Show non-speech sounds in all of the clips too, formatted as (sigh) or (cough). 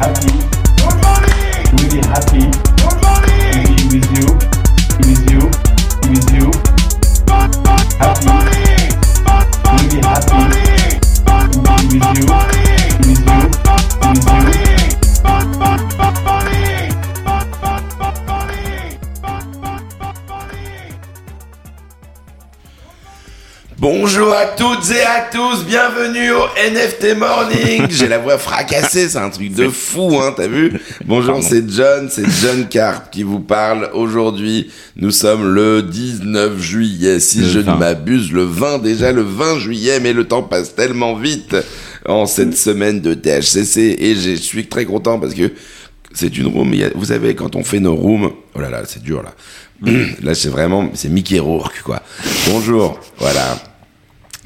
happy. Really happy. Toutes et à tous, bienvenue au NFT Morning. (laughs) J'ai la voix fracassée, c'est un truc de fou, hein, t'as vu? Bonjour, c'est John, c'est John Carp qui vous parle. Aujourd'hui, nous sommes le 19 juillet, si Le je ne 20. m'abuse, le 20 déjà, le 20 juillet, mais le temps passe tellement vite en cette semaine de THCC et je suis très content parce que c'est une room. a- Vous savez, quand on fait nos rooms, oh là là, c'est dur là. (clears throat) Là, c'est vraiment, c'est Mickey Rourke, quoi. Bonjour, voilà.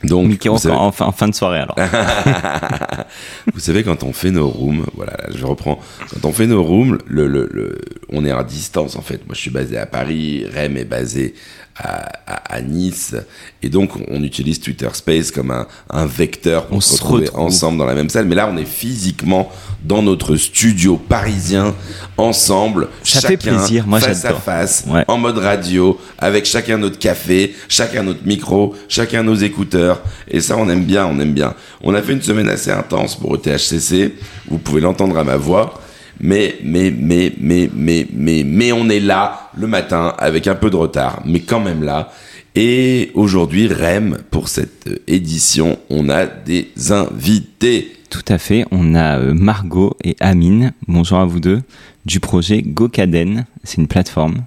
Donc, Mickey vous Rourke savez- en, fin, en fin de soirée alors. (laughs) (laughs) vous savez, quand on fait nos rooms, voilà, là, je reprends. Quand on fait nos rooms, le, le, le- on est à distance en fait. Moi, je suis basé à Paris, Rem est basé à, à, à Nice, et donc on utilise Twitter Space comme un, un vecteur pour On se retrouver retrouve. ensemble dans la même salle. Mais là, on est physiquement dans notre studio parisien, ensemble, Ça fait chacun plaisir, moi, face à face, Ouais. en mode radio, avec chacun notre café, chacun notre micro, chacun nos écouteurs. Et ça, on aime bien, on aime bien. On a fait une semaine assez intense pour ETHCC. Vous pouvez l'entendre à ma voix. Mais, mais, mais, mais, mais, mais, mais on est là le matin avec un peu de retard, mais quand même là. Et aujourd'hui, Rem, pour cette euh, édition, on a des invités. Tout à fait. On a euh, Margot et Amine. Bonjour à vous deux. Du projet Gokaden. C'est une plateforme.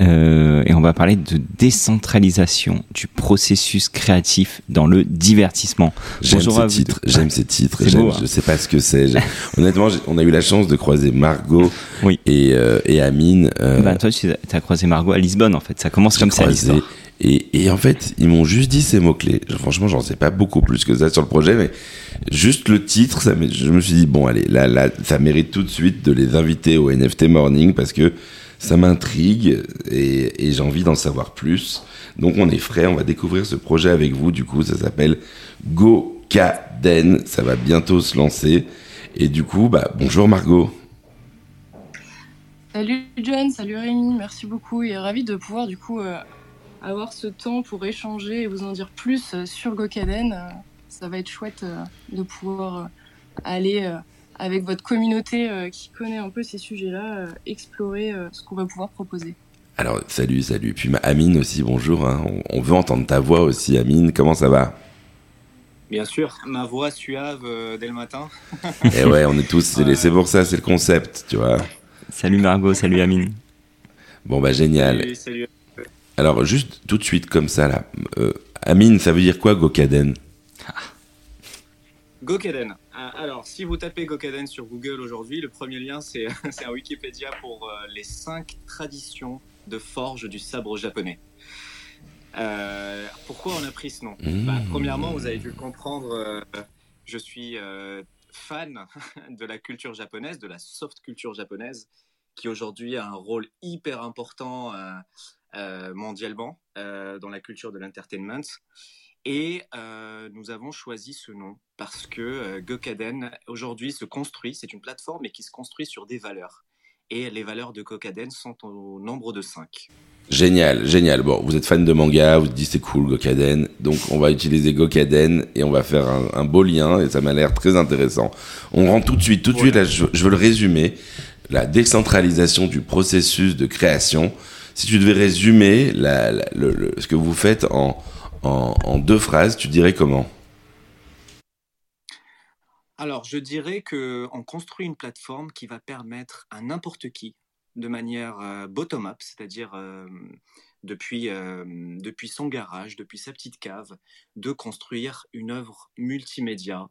Euh, et on va parler de décentralisation du processus créatif dans le divertissement. J'aime ces titres, j'aime ces titres. J'aime- hein. Je sais pas ce que c'est. Honnêtement, on a eu la chance de croiser Margot Oui. et, euh, et Amine. euh, Bah, toi, tu as croisé Margot à Lisbonne, en fait. Ça commence comme ça, l'histoire. Et, et en fait, ils m'ont juste dit ces mots-clés. Franchement, j'en sais pas beaucoup plus que ça sur le projet, mais juste le titre, ça, je me suis dit, bon, allez, là, là, ça mérite tout de suite de les inviter au NFT Morning parce que ça m'intrigue et, j'ai envie d'en savoir plus. Donc, on est frais, on va découvrir ce projet avec vous. Du coup, ça s'appelle GoKaden. Ça va bientôt se lancer. Et du coup, bah, bonjour Margot. Salut John, salut Rémi, merci beaucoup et ravi de pouvoir du coup euh, avoir ce temps pour échanger et vous en dire plus euh, sur Gokaden. Euh, ça va être chouette de pouvoir aller avec votre communauté euh, qui connaît un peu ces sujets-là, euh, explorer euh, ce qu'on va pouvoir proposer. Alors, salut, salut. Puis ma Amine aussi, bonjour. hein. On, on veut entendre ta voix aussi, Amine. Comment ça va? Bien sûr, ma voix suave euh, dès le matin. (laughs) Eh ouais, on est tous, c'est les- c'est pour ça, c'est le concept, tu vois. Salut Margot, salut Amine. Bon, bah génial. Salut, salut. Alors, juste tout de suite, comme ça, là. euh, Amine, ça veut dire quoi, Gokaden? Gokaden. Ah, Alors, si vous tapez Gokaden sur Google aujourd'hui, le premier lien, (laughs) c'est un Wikipédia pour euh, les cinq traditions de forge du sabre japonais. Euh, pourquoi on a pris ce nom? Mmh. Bah, Premièrement, vous avez dû le comprendre, euh, je suis euh, fan (laughs) de la culture japonaise, de la soft culture japonaise, qui aujourd'hui a un rôle hyper important euh, euh, mondialement euh, dans la culture de l'entertainment. Et euh, nous avons choisi ce nom parce que euh, Gokaden aujourd'hui se construit, c'est une plateforme mais qui se construit sur des valeurs. Et les valeurs de Gokaden sont au nombre de cinq. Génial, génial. Bon, vous êtes fan de manga, vous dites c'est cool, Gokaden. Donc, on va utiliser Gokaden et on va faire un, un beau lien et ça m'a l'air très intéressant. On rentre tout de suite, tout de suite, là, je, je veux le résumer. La décentralisation du processus de création. Si tu devais résumer la, la- le- le- ce que vous faites en, en, deux phrases, tu dirais comment? Alors, je dirais que on construit une plateforme qui va permettre à n'importe qui, de manière euh, bottom-up, c'est-à-dire euh, depuis, euh, depuis son garage, depuis sa petite cave, de construire une œuvre multimédia,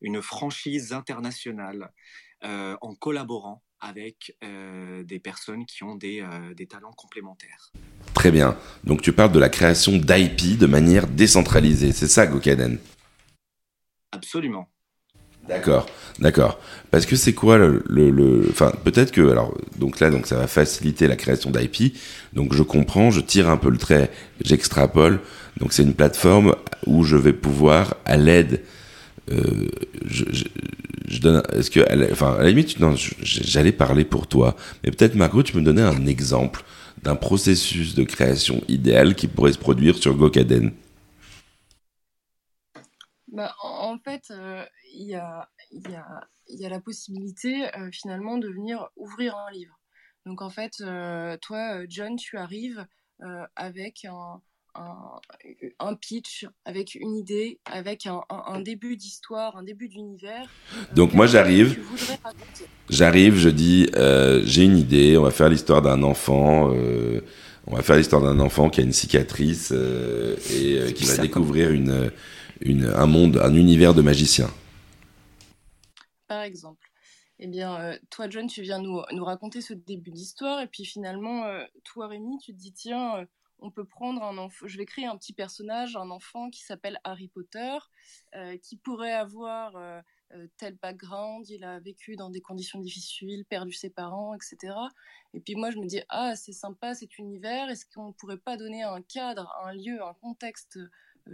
une franchise internationale, en collaborant avec euh, des personnes qui ont des, euh, des talents complémentaires. Très bien. Donc, tu parles de la création d'IP de manière décentralisée. C'est ça, Gokaden Absolument. D'accord, d'accord. Parce que c'est quoi le, le, le- enfin peut-être que alors donc là donc ça va faciliter la création d'IP. Donc je comprends, je tire un peu le trait, j'extrapole. Donc c'est une plateforme où je vais pouvoir à l'aide, euh, je, je, je donne, est-ce que, enfin, à la limite, j'allais parler pour toi, mais peut-être Margot, tu me donner un exemple d'un processus de création idéal qui pourrait se produire sur Gokaden. Bah, en, fait, euh, il y, a, la possibilité euh, finalement de venir ouvrir un livre. Donc en fait, euh, toi, John, tu arrives avec un, un, un pitch, avec une idée, avec un, un, un début d'histoire, un début d'univers. euh, Donc, moi, j'arrive. J'arrive, je dis, euh, j'ai une idée, on va faire l'histoire d'un enfant, euh, on va faire l'histoire d'un enfant qui a une cicatrice euh, et euh, qui va découvrir une, une, un monde, un univers de magiciens. par exemple. Eh bien, toi, John, tu viens nous, nous raconter ce début d'histoire, et puis finalement, toi, Rémi, tu te dis, tiens, euh, on peut prendre un enfant, je vais créer un petit personnage, un enfant qui s'appelle Harry Potter, euh, qui pourrait avoir euh, euh, tel background, il a vécu dans des conditions difficiles, perdu ses parents, etc. Et puis moi, je me dis, ah, c'est sympa cet univers, est-ce qu'on ne pourrait pas donner un cadre, un lieu, un contexte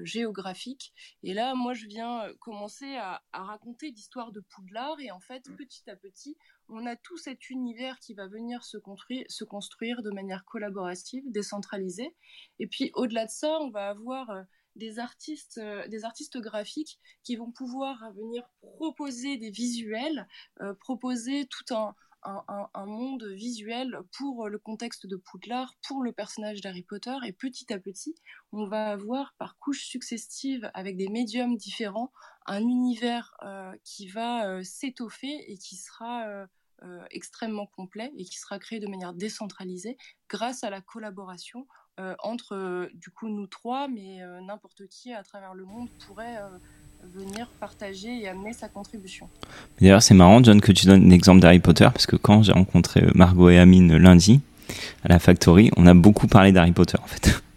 géographique? Et là, moi, je viens commencer à, à raconter l'histoire de Poudlard. Et en fait, petit à petit, on a tout cet univers qui va venir se construire, se construire de manière collaborative, décentralisée. Et puis, au-delà de ça, on va avoir euh, des artistes, euh, des artistes graphiques qui vont pouvoir venir proposer des visuels, euh, proposer tout un, un, monde visuel pour le contexte de Poudlard, pour le personnage d'Harry Potter. Et petit à petit, on va avoir par couches successives avec des médiums différents un univers euh, qui va euh, s'étoffer et qui sera euh, euh, extrêmement complet et qui sera créé de manière décentralisée grâce à la collaboration euh, entre euh, du coup nous trois, mais euh, n'importe qui à travers le monde pourrait euh, venir partager et amener sa contribution. D'ailleurs, c'est marrant, John, que tu donnes l'exemple d'Harry Potter, parce que quand j'ai rencontré euh, Margot et Amine euh, lundi à la Factory, on a beaucoup parlé d'Harry Potter, en fait. (laughs)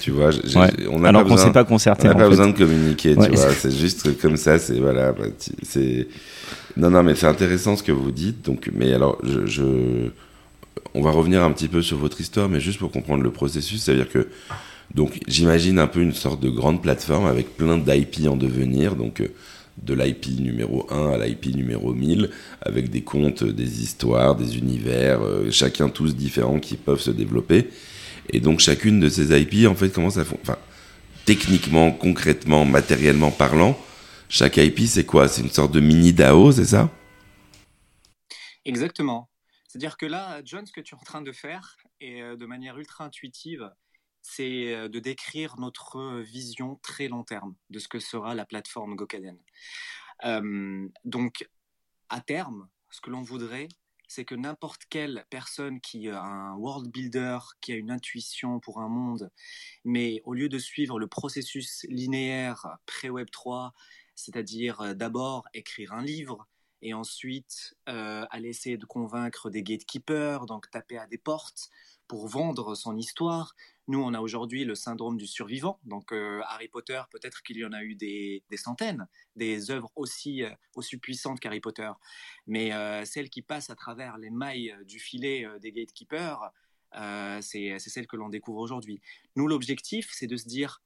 Tu vois, Ouais. on n'a Alors pas qu'on besoin, s'est pas on concerté. n'a en pas fait. besoin de communiquer, Ouais. tu vois. C'est juste comme ça, c'est voilà, bah, c'est. Non, non, mais c'est intéressant ce que vous dites. Donc, mais alors, je, je- on va revenir un petit peu sur votre histoire, mais juste pour comprendre le processus, c'est-à-dire que donc j'imagine un peu une sorte de grande plateforme avec plein d'IP en devenir, donc euh, de l'IP numéro 1 à l'IP numéro 1000, avec des contes, des histoires, des univers, euh, chacun tous différents qui peuvent se développer. Et donc chacune de ces IP, en fait, comment ça fonctionne Enfin, techniquement, concrètement, matériellement parlant, chaque IP, c'est quoi? C'est une sorte de mini DAO, c'est ça? Exactement. C'est-à-dire que là, John, ce que tu es en train de faire, et euh, de manière ultra intuitive, c'est euh, de décrire notre euh, vision très long terme de ce que sera la plateforme Gokaden. Donc, à terme, ce que l'on voudrait, c'est que n'importe quelle personne qui a un world builder, qui a une intuition pour un monde, mais au lieu de suivre le processus linéaire pré-Web 3, c'est-à-dire euh, d'abord écrire un livre, et ensuite aller essayer de convaincre des gatekeepers, donc taper à des portes pour vendre son histoire. Nous, on a aujourd'hui le syndrome du survivant. Donc euh, Harry Potter, peut-être qu'il y en a eu des, centaines, des œuvres aussi, euh, aussi puissantes qu'Harry Potter. Mais euh, celles qui passent à travers les mailles du filet des gatekeepers, c'est c'est celle que l'on découvre aujourd'hui. Nous, l'objectif, c'est de se dire,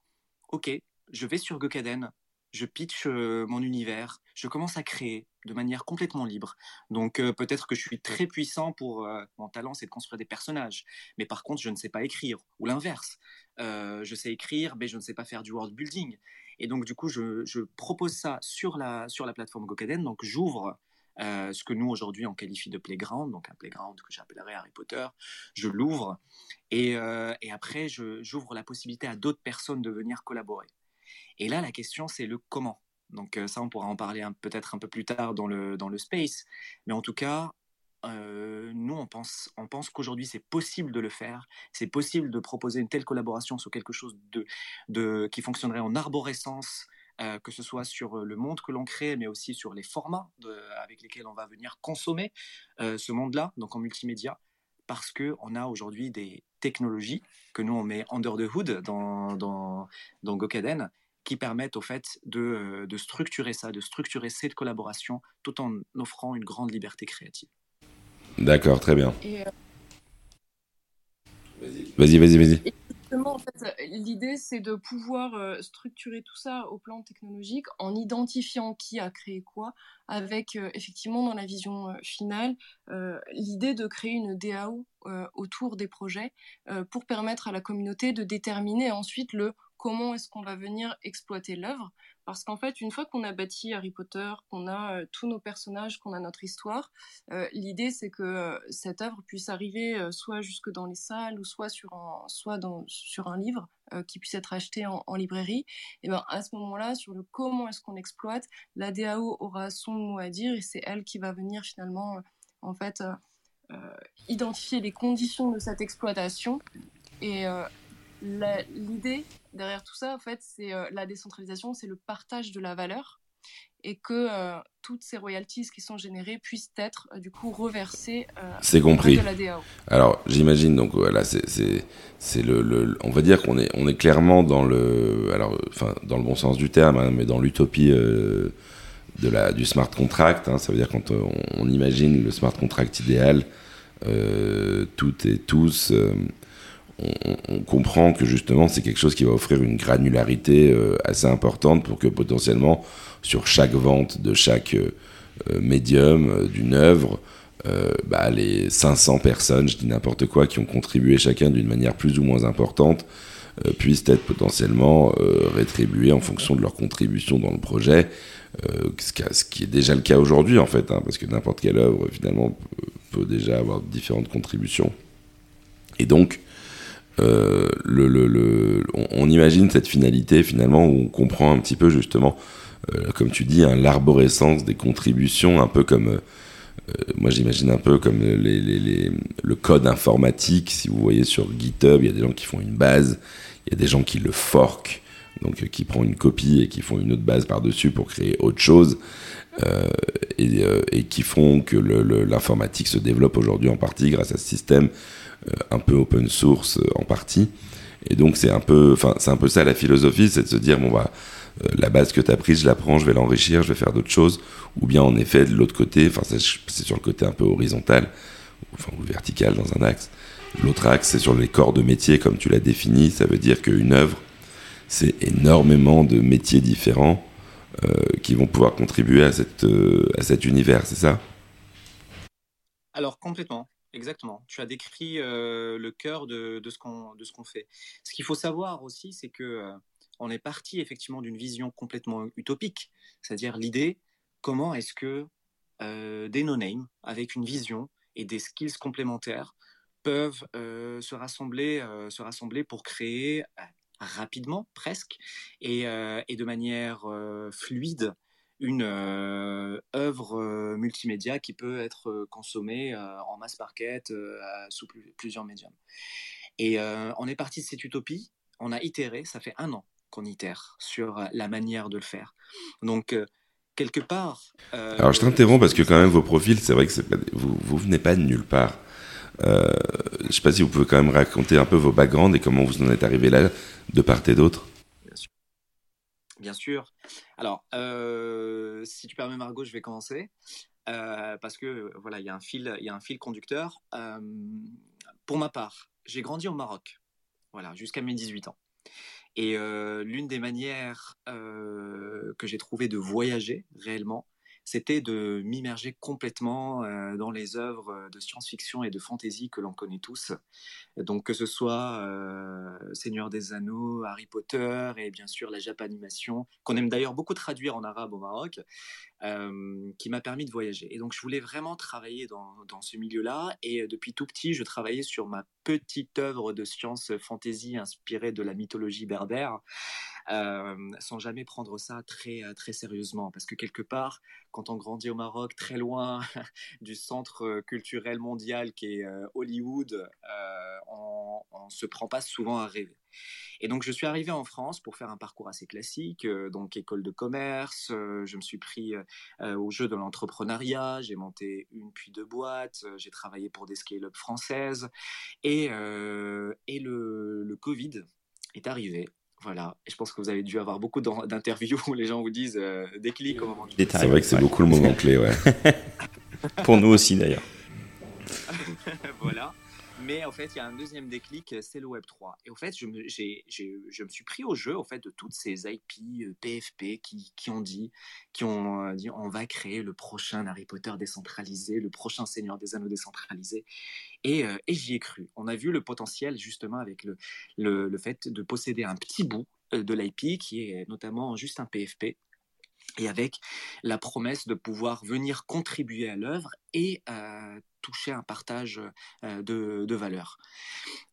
OK, je vais sur Gokaden, je pitch mon univers, je commence à créer de manière complètement libre. Donc euh, peut-être que je suis très puissant pour euh, mon talent, c'est de construire des personnages. Mais par contre, je ne sais pas écrire. Ou l'inverse. Euh, je sais écrire, mais je ne sais pas faire du world building. Et donc du coup, je, propose ça sur la, plateforme Gokaden. Donc j'ouvre ce que nous aujourd'hui on qualifie de playground, donc un playground que j'appellerais Harry Potter. Je l'ouvre et, après j'ouvre la possibilité à d'autres personnes de venir collaborer. Et là, la question, c'est le comment. Donc euh, ça, on pourra en parler peut-être un peu plus tard dans le, dans le space. Mais en tout cas, euh, nous, on pense, on pense qu'aujourd'hui, c'est possible de le faire. C'est possible de proposer une telle collaboration sur quelque chose de, de, qui fonctionnerait en arborescence, euh, que ce soit sur le monde que l'on crée, mais aussi sur les formats avec lesquels on va venir consommer ce monde-là, donc en multimédia parce qu'on a aujourd'hui des technologies que nous on met under the hood dans, dans, dans Gokaden qui permettent au fait de, euh, de structurer ça, de structurer cette collaboration tout en offrant une grande liberté créative. D'accord, très bien. Euh, Vas-y, vas-y, vas-y. Justement, en fait, l'idée, c'est de pouvoir euh, structurer tout ça au plan technologique en identifiant qui a créé quoi, avec euh, effectivement dans la vision euh, finale l'idée de créer une DAO autour des projets pour permettre à la communauté de déterminer ensuite le comment est-ce qu'on va venir exploiter l'œuvre parce qu'en fait, une fois qu'on a bâti Harry Potter, qu'on a euh, tous nos personnages, qu'on a notre histoire, euh, l'idée c'est que euh, cette œuvre puisse arriver soit jusque dans les salles ou soit sur un, soit sur un livre qui puisse être acheté en, librairie. Et ben à ce moment-là, sur le comment est-ce qu'on exploite, la DAO aura son mot à dire et c'est elle qui va venir finalement en fait identifier les conditions de cette exploitation et l'idée derrière tout ça, en fait, c'est euh, la décentralisation, c'est le partage de la valeur et que euh, toutes ces royalties qui sont générées puissent être euh, du coup reversées c'est compris. de la DAO. Alors j'imagine donc voilà c'est c'est le, le, on va dire qu'on est on est clairement dans le alors enfin dans le bon sens du terme hein, mais dans l'utopie de la du smart contract hein, ça veut dire quand on, on, imagine le smart contract idéal toutes et tous on, comprend que justement c'est quelque chose qui va offrir une granularité euh, assez importante pour que potentiellement sur chaque vente de chaque euh, euh, médium d'une œuvre, bah, les 500 personnes, je dis n'importe quoi, qui ont contribué chacun d'une manière plus ou moins importante, puissent être potentiellement rétribuées en fonction de leur contribution dans le projet, ce, qui est déjà le cas aujourd'hui en fait, hein, parce que n'importe quelle œuvre finalement peut déjà avoir différentes contributions. Et donc, euh, le, le, le on, imagine cette finalité finalement où on comprend un petit peu justement, euh, comme tu dis, hein, l'arborescence des contributions, un peu comme, euh, moi j'imagine un peu comme les, les, les, le code informatique. Si vous voyez sur GitHub, il y a des gens qui font une base, il y a des gens qui le fork, donc qui prend une copie et qui font une autre base par dessus pour créer autre chose. Euh, et, et, qui font que l'informatique se développe aujourd'hui en partie grâce à ce système euh, un peu open source euh, en partie. Et donc c'est un peu, enfin c'est un peu ça la philosophie, c'est de se dire bon bah euh, la base que tu as prise, je la prends, je vais l'enrichir, je vais faire d'autres choses. Ou bien en effet de l'autre côté, enfin c'est sur le côté un peu horizontal, ou vertical dans un axe. L'autre axe c'est sur les corps de métier comme tu l'as défini. Ça veut dire qu'une œuvre c'est énormément de métiers différents euh, qui vont pouvoir contribuer à cette à cet univers, c'est ça? Alors complètement. Exactement. Tu as décrit euh, le cœur de, de ce qu'on fait. Ce qu'il faut savoir aussi, c'est que euh, on est parti effectivement d'une vision complètement utopique, c'est-à-dire l'idée comment est-ce que euh, des no-name avec une vision et des skills complémentaires peuvent se rassembler, se rassembler pour créer rapidement presque et, et de manière fluide une euh, œuvre euh, multimédia qui peut être euh, consommée en mass market sous plusieurs médiums. Et on est parti de cette utopie, on a itéré, ça fait un an qu'on itère sur la manière de le faire. Donc, quelque part. Alors, je t'interromps parce que, quand même, vos profils, c'est vrai que vous, vous venez pas de nulle part. Je sais pas si vous pouvez quand même raconter un peu vos backgrounds et comment vous en êtes arrivé là, de part et d'autre. Bien sûr. Alors, euh, si tu permets, Margot, je vais commencer. Euh, parce que voilà, il y a un fil, conducteur. Euh, pour ma part, j'ai grandi au Maroc, voilà, jusqu'à mes 18 ans. Et l'une des manières que j'ai trouvé de voyager réellement, c'était de m'immerger complètement euh, dans les œuvres de science-fiction et de fantasy que l'on connaît tous. Donc que ce soit euh, Seigneur des Anneaux, Harry Potter et bien sûr la Japanimation, qu'on aime d'ailleurs beaucoup traduire en arabe au Maroc, euh, qui m'a permis de voyager. Et donc je voulais vraiment travailler dans, ce milieu-là. Et depuis tout petit, je travaillais sur ma petite œuvre de science fantasy inspirée de la mythologie berbère. Euh, sans jamais prendre ça très, euh, très sérieusement. Parce que quelque part, quand on grandit au Maroc, très loin (laughs) du centre euh, culturel mondial qui est Hollywood, on ne se prend pas souvent à rêver. Et donc, je suis arrivé en France pour faire un parcours assez classique, donc école de commerce. je me suis pris au jeu de l'entrepreneuriat. J'ai monté une puis deux boîtes. j'ai travaillé pour des scale-up françaises. Et, et le, le Covid est arrivé. Voilà, et je pense que vous avez dû avoir beaucoup d'interviews où les gens vous disent euh, des clics au moment du C'est vrai que c'est beaucoup le moment clé, ouais. (laughs) Pour nous aussi d'ailleurs. (laughs) voilà. Mais en fait, il y a un deuxième déclic, c'est le Web 3. Et en fait, je me, suis pris au jeu en fait de toutes ces IP, PFP euh, qui, ont dit, qui ont euh, dit, on va créer le prochain Harry Potter décentralisé, le prochain Seigneur des Anneaux décentralisé. Et, euh, j'y ai cru. On a vu le potentiel justement avec le fait de posséder un petit bout de l'IP qui est notamment juste un PFP et avec la promesse de pouvoir venir contribuer à l'œuvre et euh, toucher un partage euh, de, de valeurs.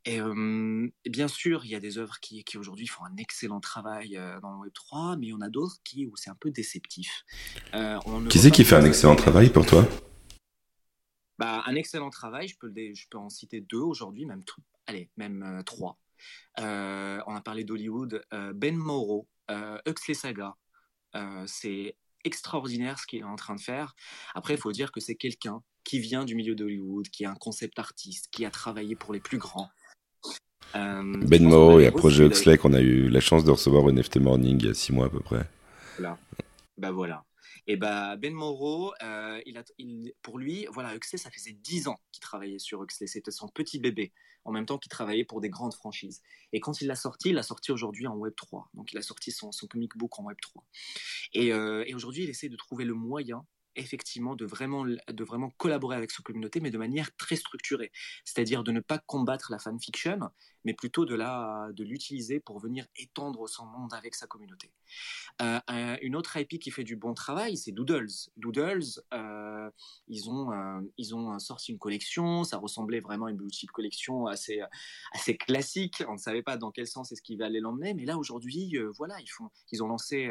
Et, euh, bien sûr, il y a des œuvres qui, qui aujourd'hui font un excellent travail dans le Web 3, mais il y en a d'autres qui où c'est un peu déceptif. qui c'est qui fait un excellent travail pour toi? Bah, Un excellent travail, je peux, je peux en citer deux aujourd'hui, même allez, même trois. on a parlé d'Hollywood, Ben Morrow, Huxley Saga, euh, c'est extraordinaire ce qu'il est en train de faire. Après, il faut dire que c'est quelqu'un qui vient du milieu d'Hollywood, qui est un concept artiste, qui a travaillé pour les plus grands. Euh, ben Mo et à Projet Huxley qu'on a eu la chance de recevoir au NFT Morning il y a six mois à peu près. Voilà. Bah voilà. Et bah Ben Moreau, euh, il a, pour lui, voilà, Huxley, ça faisait dix ans qu'il travaillait sur Huxley. C'était son petit bébé, en même temps qu'il travaillait pour des grandes franchises. Et quand il l'a sorti, il l'a sorti aujourd'hui en Web 3. Donc il a sorti son, son comic book en Web 3. Et, euh, et aujourd'hui, il essaie de trouver le moyen effectivement de vraiment, de vraiment collaborer avec sa communauté, mais de manière très structurée. C'est-à-dire de ne pas combattre la fanfiction, mais plutôt de, la, de l'utiliser pour venir étendre son monde avec sa communauté. Euh, une autre IP qui fait du bon travail, c'est Doodles. Doodles, euh, ils, ont, euh, ils ont sorti une collection, ça ressemblait vraiment à une blue collection assez, assez classique. On ne savait pas dans quel sens est-ce qu'ils allaient l'emmener, mais là aujourd'hui, voilà, ils, font, ils ont lancé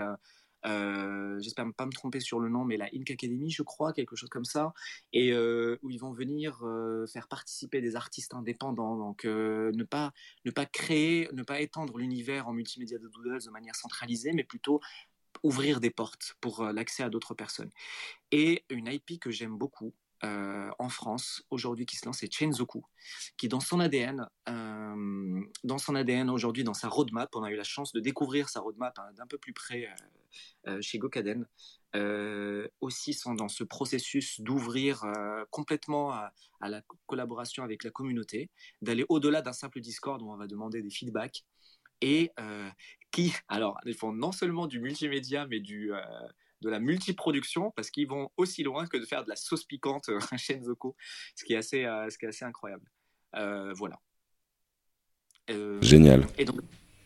euh, j'espère pas me tromper sur le nom, mais la Ink Academy, je crois, quelque chose comme ça, et euh, où ils vont venir euh, faire participer des artistes indépendants. Donc, ne pas ne pas créer, ne pas étendre l'univers en multimédia de Doodles de manière centralisée, mais plutôt ouvrir des portes pour l'accès à d'autres personnes. Et une IP que j'aime beaucoup, euh, en France aujourd'hui qui se lance, c'est Chenzoku, qui dans son ADN, euh, dans son ADN aujourd'hui, dans sa roadmap, on a eu la chance de découvrir sa roadmap hein, d'un peu plus près euh, chez Gokaden, aussi sont dans ce processus d'ouvrir complètement à, la collaboration avec la communauté, d'aller au-delà d'un simple Discord où on va demander des feedbacks et qui, alors, ils font non seulement du multimédia, mais du, de la multiproduction parce qu'ils vont aussi loin que de faire de la sauce piquante euh, (laughs) chez Nzoko, ce qui est assez, euh, ce qui est assez incroyable. Euh, voilà. Génial. Et donc,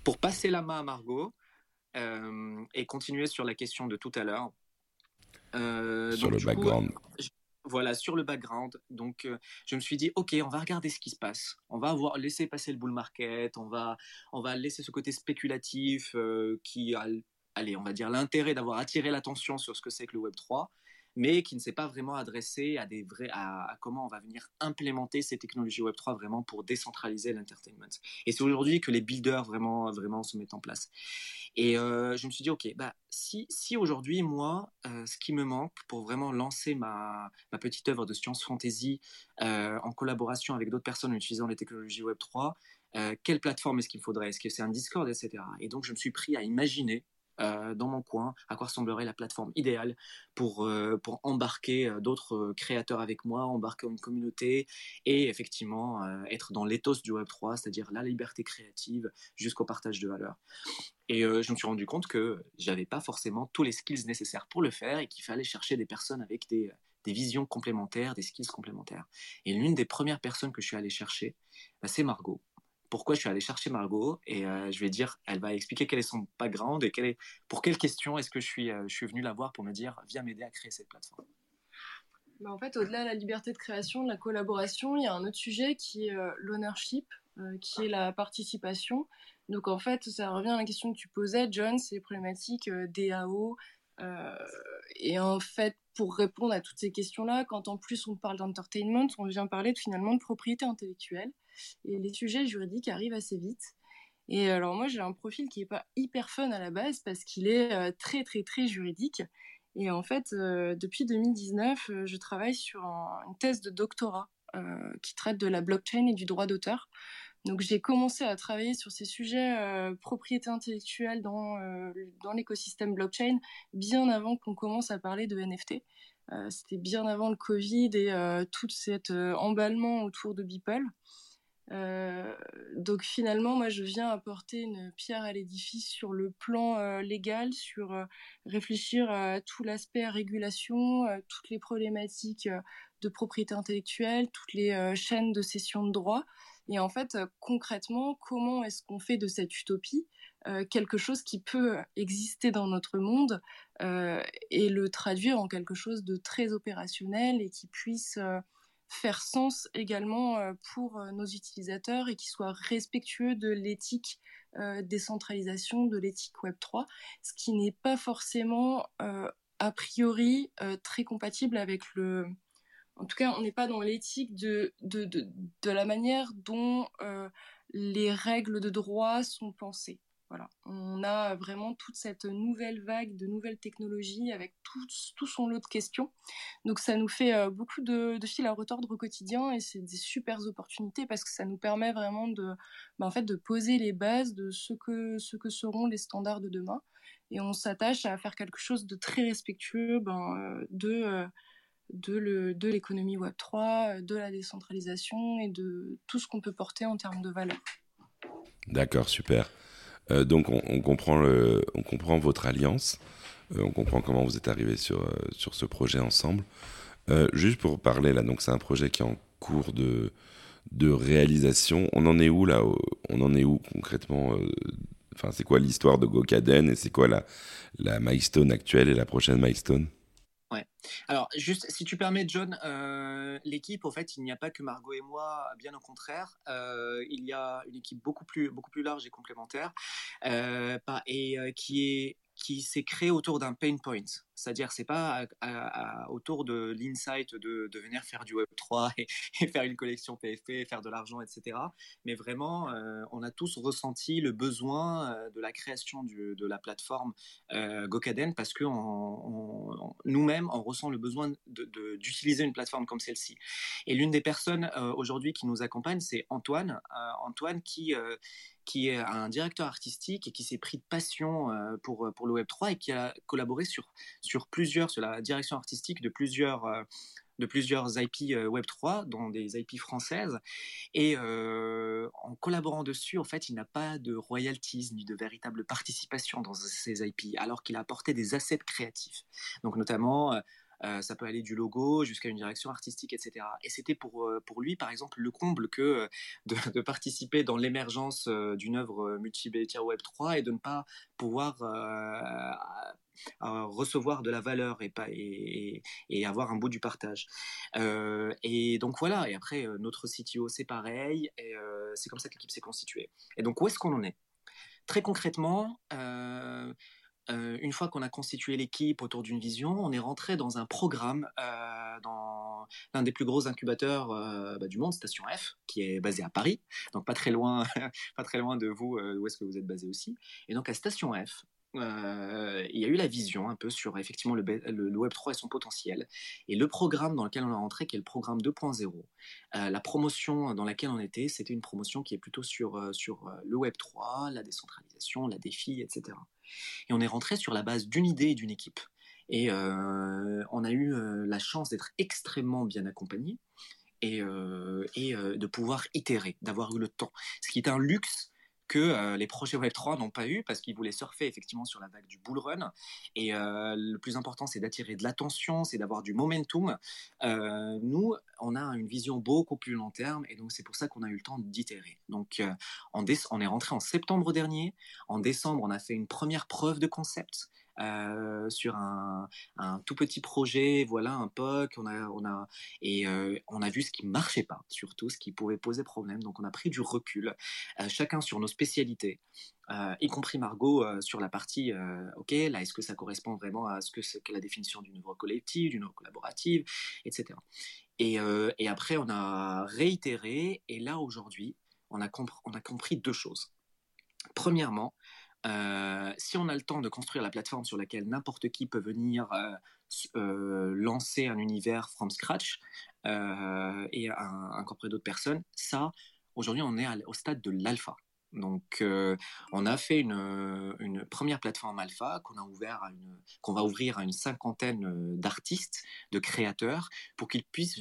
pour passer la main à Margot et continuer sur la question de tout à l'heure. sur le background. voilà, sur le background. Donc, je me suis dit, ok, on va regarder ce qui se passe. On va avoir laisser passer le bull market. On va, on va laisser ce côté spéculatif qui a allez, on va dire l'intérêt d'avoir attiré l'attention sur ce que c'est que le Web 3, mais qui ne s'est pas vraiment adressé à comment on va venir implémenter ces technologies Web 3 vraiment pour décentraliser l'entertainment. Et c'est aujourd'hui que les builders vraiment, vraiment se mettent en place. Et euh, je me suis dit, ok, bah si, aujourd'hui moi, euh, ce qui me manque pour vraiment lancer ma, petite œuvre de science fantasy euh, en collaboration avec d'autres personnes utilisant les technologies Web 3, quelle plateforme est-ce qu'il faudrait? Est-ce que c'est un Discord, etc. Et donc je me suis pris à imaginer euh, dans mon coin, à quoi ressemblerait la plateforme idéale pour, euh, pour embarquer euh, d'autres créateurs avec moi, embarquer une communauté et effectivement être dans l'éthos du Web3, c'est-à-dire la liberté créative jusqu'au partage de valeur. Et je me suis rendu compte que j'avais pas forcément tous les skills nécessaires pour le faire et qu'il fallait chercher des personnes avec des, des visions complémentaires, des skills complémentaires. Et l'une des premières personnes que je suis allé chercher, bah, c'est Margot pourquoi je suis allé chercher Margot et euh, je vais dire, elle va expliquer quel est son background et quel est, pour quelle question est-ce que je suis, euh, je suis venu la voir pour me dire, viens m'aider à créer cette plateforme. Bah, en fait, au-delà de la liberté de création, de la collaboration, il y a un autre sujet qui est euh, l'ownership, qui est la participation. Donc en fait, ça revient à la question que tu posais, John, c'est problématiques DAO. Et en fait, pour répondre à toutes ces questions-là, quand en plus on parle d'entertainment, on vient parler finalement de propriété intellectuelle et les sujets juridiques arrivent assez vite. Et alors moi j'ai un profil qui est pas hyper fun à la base parce qu'il est euh, très très très juridique. Et en fait euh, depuis 2019 euh, je travaille sur une thèse de doctorat qui traite de la blockchain et du droit d'auteur. Donc j'ai commencé à travailler sur ces sujets propriété intellectuelle dans, dans l'écosystème blockchain bien avant qu'on commence à parler de NFT. C'était bien avant le Covid et tout cet emballement autour de Beeple. Euh, donc finalement, moi, je viens apporter une pierre à l'édifice sur le plan euh, légal, sur euh, réfléchir à tout l'aspect régulation, toutes les problématiques de propriété intellectuelle, toutes les chaînes de cession de droits. Et en fait, concrètement, comment est-ce qu'on fait de cette utopie quelque chose qui peut exister dans notre monde et le traduire en quelque chose de très opérationnel et qui puisse faire sens également euh, pour euh, nos utilisateurs et qui soit respectueux de l'éthique euh, décentralisation, de l'éthique Web3, ce qui n'est pas forcément a priori très compatible avec le... En tout cas, on n'est pas dans l'éthique de, de, de, de, la manière dont les règles de droit sont pensées. Voilà, on a vraiment toute cette nouvelle vague de nouvelles technologies avec tout, tout son lot de questions. Donc ça nous fait euh, beaucoup de, fil à retordre au quotidien et c'est des super opportunités parce que ça nous permet vraiment de, bah, en fait, de poser les bases de ce que, ce que seront les standards de demain. Et on s'attache à faire quelque chose de très respectueux ben, euh, de, euh, de l'économie Web3, de la décentralisation et de tout ce qu'on peut porter en termes de valeur. D'accord, super. Euh, donc on, comprend on comprend votre alliance, euh, on comprend comment vous êtes arrivés sur euh, sur ce projet ensemble. juste pour parler là, donc c'est un projet qui est en cours de de réalisation. On en est où là On en est où concrètement c'est quoi l'histoire de Gokaden et c'est quoi la la milestone actuelle et la prochaine milestone? Ouais. Alors, juste, si tu permets, John, euh, l'équipe, au fait, il n'y a pas que Margot et moi, bien au contraire. Euh, il y a une équipe beaucoup plus, beaucoup plus large et complémentaire, euh, et qui est qui s'est créé autour d'un pain point. C'est-à-dire, c'est pas autour de l'insight de, de, venir faire du Web 3 (laughs) et, faire une collection PFP, faire de l'argent, etc. Mais vraiment, euh, on a tous ressenti le besoin euh, de la création de la plateforme euh, Gokaden parce que nous-mêmes, on ressent le besoin d'utiliser une plateforme comme celle-ci. Et l'une des personnes euh, aujourd'hui qui nous accompagne, c'est Antoine. Antoine qui qui est un directeur artistique et qui s'est pris de passion euh, pour, pour le Web3 et qui a collaboré sur, sur plusieurs, sur la direction artistique de plusieurs, euh, de plusieurs IP euh, Web3, dont des IP françaises. Et en collaborant dessus, en fait, il n'a pas de royalties ni de véritable participation dans ces IP, alors qu'il a apporté des assets créatifs. Donc notamment euh, ça peut aller du logo jusqu'à une direction artistique, etc. Et c'était pour, euh, pour lui, par exemple, le comble que euh, de, (laughs) participer dans l'émergence d'une œuvre multimédia Web 3 et de ne pas pouvoir recevoir de la valeur et, pas, et, et, avoir un bout du partage. Et donc voilà, et après, notre CTO, c'est pareil, et c'est comme ça que l'équipe s'est constituée. Et donc, où est-ce qu'on en est? Très concrètement, euh, une fois qu'on a constitué l'équipe autour d'une vision, on est rentré dans un programme euh, dans l'un des plus gros incubateurs euh, bah, du monde, Station F, qui est basé à Paris, donc pas très loin, (laughs) pas très loin de vous, où est-ce que vous êtes basé aussi. Et donc à Station F, il y a eu la vision un peu sur effectivement le, Web 3 et son potentiel. Et le programme dans lequel on est rentré, qui est le programme 2.0, euh, la promotion dans laquelle on était, c'était une promotion qui est plutôt sur, euh, sur le Web 3, la décentralisation, la défi, etc. Et on est rentré sur la base d'une idée et d'une équipe. Et euh, on a eu euh, la chance d'être extrêmement bien accompagné et, euh, et de pouvoir itérer, d'avoir eu le temps. Ce qui est un luxe que euh, les projets Web3 n'ont pas eu parce qu'ils voulaient surfer effectivement sur la vague du bull run. Et euh, le plus important, c'est d'attirer de l'attention, c'est d'avoir du momentum. Euh, nous, on a une vision beaucoup plus long terme et donc c'est pour ça qu'on a eu le temps d'itérer. Donc on, on est rentré en septembre dernier. En décembre, on a fait une première preuve de concept euh, sur un, tout petit projet, voilà un POC, on a, on a, et euh, on a vu ce qui marchait pas, surtout ce qui pouvait poser problème. Donc on a pris du recul, euh, chacun sur nos spécialités. Y compris Margot sur la partie ok là est-ce que ça correspond vraiment à ce que c'est la définition d'une œuvre collective d'une œuvre collaborative etc et, et après on a réitéré et là aujourd'hui on a, on a compris deux choses premièrement euh, si on a le temps de construire la plateforme sur laquelle n'importe qui peut venir euh, euh, lancer un univers from scratch et incorporer d'autres personnes, ça, aujourd'hui, on est au stade de l'alpha. Donc, on a fait une, première plateforme alpha qu'on va ouvrir à une cinquantaine d'artistes, de créateurs, pour qu'ils puissent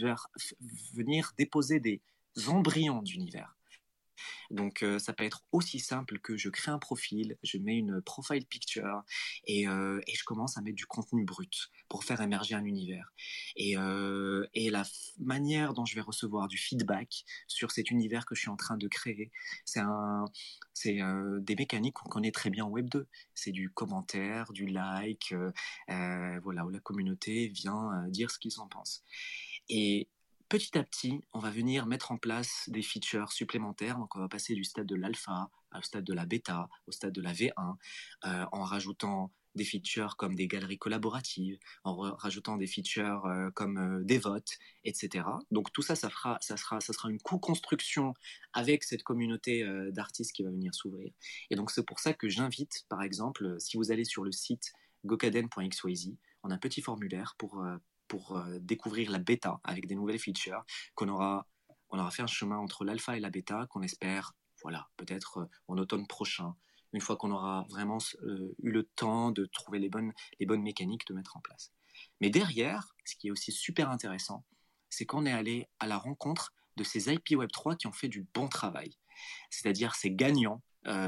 venir déposer des embryons d'univers Donc euh, ça peut être aussi simple que je crée un profil, je mets une profile picture et, euh, je commence à mettre du contenu brut pour faire émerger un univers. Et, euh, la manière dont je vais recevoir du feedback sur cet univers que je suis en train de créer, c'est des mécaniques qu'on connaît très bien en Web 2. C'est du commentaire, du like, voilà, où la communauté vient dire ce qu'ils en pensent. Petit à petit, on va venir mettre en place des features supplémentaires. Donc, on va passer du stade de l'alpha au stade de la bêta, au stade de la V1, euh, en rajoutant des features comme des galeries collaboratives, en rajoutant des features euh, comme euh, des votes, etc. Donc tout ça, ça, fera, ça, sera, ça sera une co-construction avec cette communauté d'artistes qui va venir s'ouvrir. Et donc c'est pour ça que j'invite, par exemple, si vous allez sur le site gokaden.xyz, on a un petit formulaire pour euh, découvrir la bêta avec des nouvelles features, qu'on aura, on aura fait un chemin entre l'alpha et la bêta qu'on espère, voilà, peut-être euh, en automne prochain, une fois qu'on aura vraiment euh, eu le temps de trouver les bonnes, les bonnes mécaniques de mettre en place. Mais derrière, ce qui est aussi super intéressant, c'est qu'on est allé à la rencontre de ces IP Web3 qui ont fait du bon travail, c'est-à-dire ces gagnants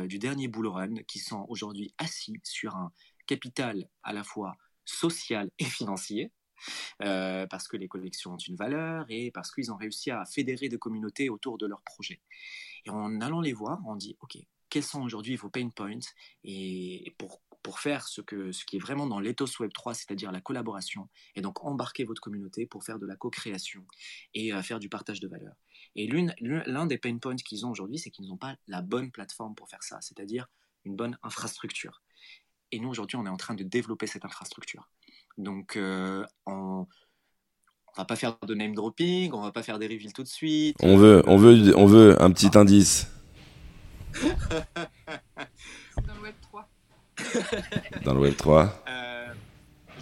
du dernier bull run qui sont aujourd'hui assis sur un capital à la fois social et financier, parce que les collections ont une valeur et parce qu'ils ont réussi à fédérer des communautés autour de leur projet. Et en allant les voir, on dit, OK, quels sont aujourd'hui vos pain points et pour, pour faire ce, que, ce qui est vraiment dans l'ethos Web 3, c'est-à-dire la collaboration, et donc embarquer votre communauté pour faire de la co-création et euh, faire du partage de valeur. Et l'un des pain points qu'ils ont aujourd'hui, c'est qu'ils n'ont pas la bonne plateforme pour faire ça, c'est-à-dire une bonne infrastructure. Et nous, aujourd'hui, on est en train de développer cette infrastructure. Donc, euh, on, va pas faire de name dropping, on va pas faire des reveals tout de suite. On veut, on veut, on veut un petit indice. Dans le Web 3. (laughs) Dans le Web 3. Euh,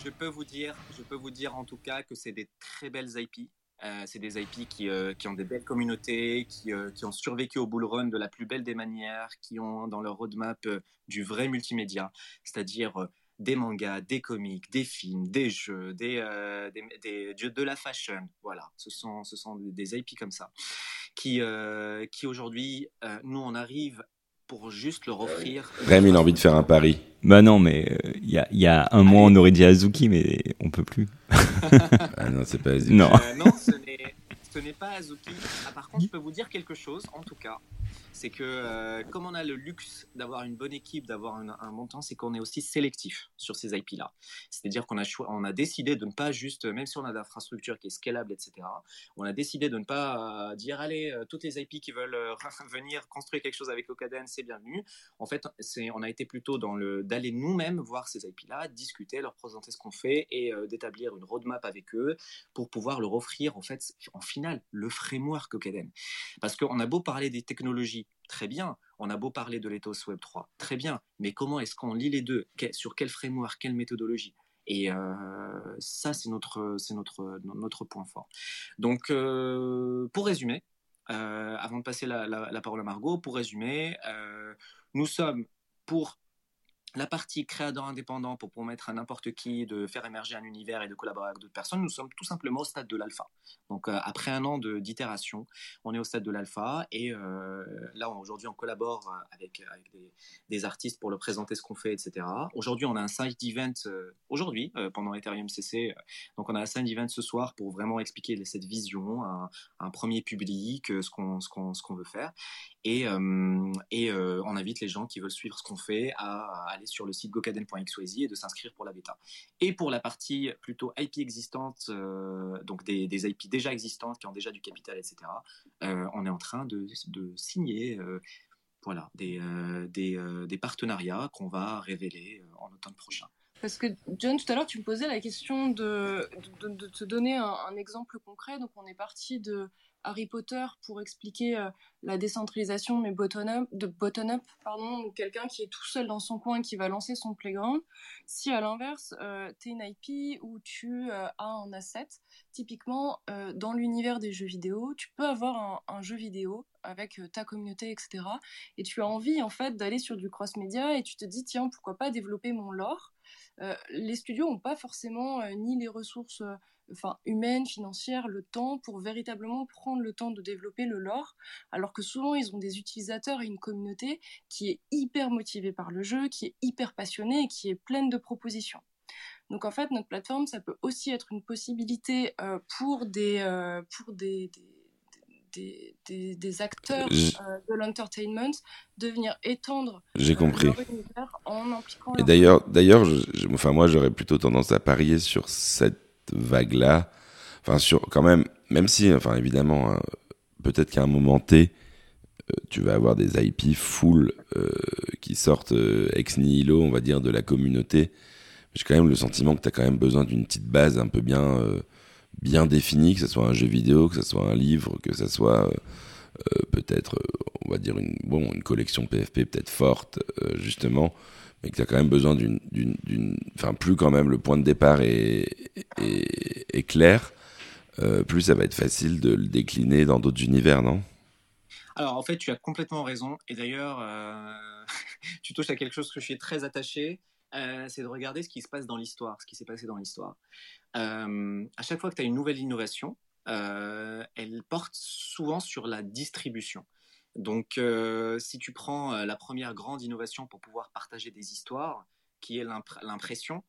je peux vous dire, je peux vous dire en tout cas que c'est des très belles IP. Euh, c'est des IP qui, qui, ont des belles communautés, qui, qui, ont survécu au bull run de la plus belle des manières, qui ont dans leur roadmap du vrai multimédia, c'est-à-dire des mangas, des comics, des films, des jeux, des, euh, des, de la fashion. Voilà, ce sont, ce sont des IP comme ça qui, euh, qui aujourd'hui, euh, nous, on arrive pour juste leur offrir. Rémi, il a envie de faire un pari. Bah non, mais il y, a, y, a, un mois, on aurait dit Azuki, mais on peut plus. (laughs) ah non, c'est pas Azuki. Non, non ce n'est pas Azuki. Ah, par contre, je peux vous dire quelque chose, en tout cas c'est que euh, comme on a le luxe d'avoir une bonne équipe, d'avoir un, montant, c'est qu'on est aussi sélectif sur ces IP-là. C'est-à-dire qu'on a, on a décidé de ne pas juste, même si on a l'infrastructure qui est scalable, etc., on a décidé de ne pas euh, dire, allez, euh, toutes les IP qui veulent (laughs) venir construire quelque chose avec Okaden, c'est bienvenu. En fait, on a été plutôt dans le d'aller nous-mêmes voir ces IP-là, discuter, leur présenter ce qu'on fait et d'établir une roadmap avec eux pour pouvoir leur offrir, en fait, en finale, le framework Okaden. Parce qu'on a beau parler des technologies très bien. On a beau parler de l'ethos Web 3, très bien. Mais comment est-ce qu'on lit les deux? Sur quel framework, quelle méthodologie? Et euh, ça, c'est notre, notre, notre point fort. Donc, euh, pour résumer, euh, avant de passer la, la, parole à Margot, pour résumer, nous sommes pour la partie créateur indépendant pour permettre à n'importe qui de faire émerger un univers et de collaborer avec d'autres personnes, nous sommes tout simplement au stade de l'alpha. Donc euh, après un an d'itération, on est au stade de l'alpha et euh, là aujourd'hui on collabore avec, avec des, artistes pour leur présenter ce qu'on fait, etc. Aujourd'hui on a un side event, euh, aujourd'hui pendant Ethereum CC, donc on a un side event ce soir pour vraiment expliquer cette vision, un, un premier public, ce qu'on ce qu'on veut faire et, et on invite les gens qui veulent suivre ce qu'on fait à, aller sur le site gokaden.xyz et de s'inscrire pour la bêta. Et pour la partie plutôt IP existante, donc des, des, IP déjà existantes qui ont déjà du capital, etc., on est en train de, de signer voilà, des, des, des partenariats qu'on va révéler en automne prochain. Parce que John, tout à l'heure, tu me posais la question de, de, te donner un, exemple concret. Donc, on est parti de Harry Potter pour expliquer euh, la décentralisation, mais bottom-up, de bottom-up, pardon, ou quelqu'un qui est tout seul dans son coin qui va lancer son playground. Si à l'inverse, euh, une IP ou tu euh, as un asset, typiquement dans l'univers des jeux vidéo, tu peux avoir un, jeu vidéo avec ta communauté, etc. Et tu as envie en fait d'aller sur du cross-média et tu te dis tiens pourquoi pas développer mon lore. les studios n'ont pas forcément ni les ressources enfin, humaine, financière, le temps pour véritablement prendre le temps de développer le lore, alors que souvent ils ont des utilisateurs et une communauté qui est hyper motivée par le jeu, qui est hyper passionnée et qui est pleine de propositions. Donc en fait, notre plateforme, ça peut aussi être une possibilité euh, pour des, euh, pour des, des, des, des acteurs euh, de l'entertainment de venir étendre J'ai compris. leur univers en impliquant Et leur- d'ailleurs, d'ailleurs, enfin moi j'aurais plutôt tendance à parier sur cette vague-là. Enfin sur quand même, même si, enfin évidemment, hein, peut-être qu'à un moment T, euh, tu vas avoir des IP full euh, qui sortent euh, ex nihilo, on va dire, de la communauté. J'ai quand même le sentiment que tu as quand même besoin d'une petite base un peu bien, bien définie, que ce soit un jeu vidéo, que ce soit un livre, que ce soit peut-être, on va dire, une, bon, une collection PFP peut-être forte, justement, mais que tu as quand même besoin d'une, enfin, plus quand même le point de départ est, clair, euh, plus ça va être facile de le décliner dans d'autres univers, non? Alors en fait, tu as complètement raison. Et d'ailleurs, euh, (laughs) tu touches à quelque chose que je suis très attaché. euh, c'est de regarder ce qui se passe dans l'histoire, ce qui s'est passé dans l'histoire. À chaque fois que tu as une nouvelle innovation, elle porte souvent sur la distribution. Donc, euh, si tu prends euh, la première grande innovation pour pouvoir partager des histoires, qui est l'impr- l'impression,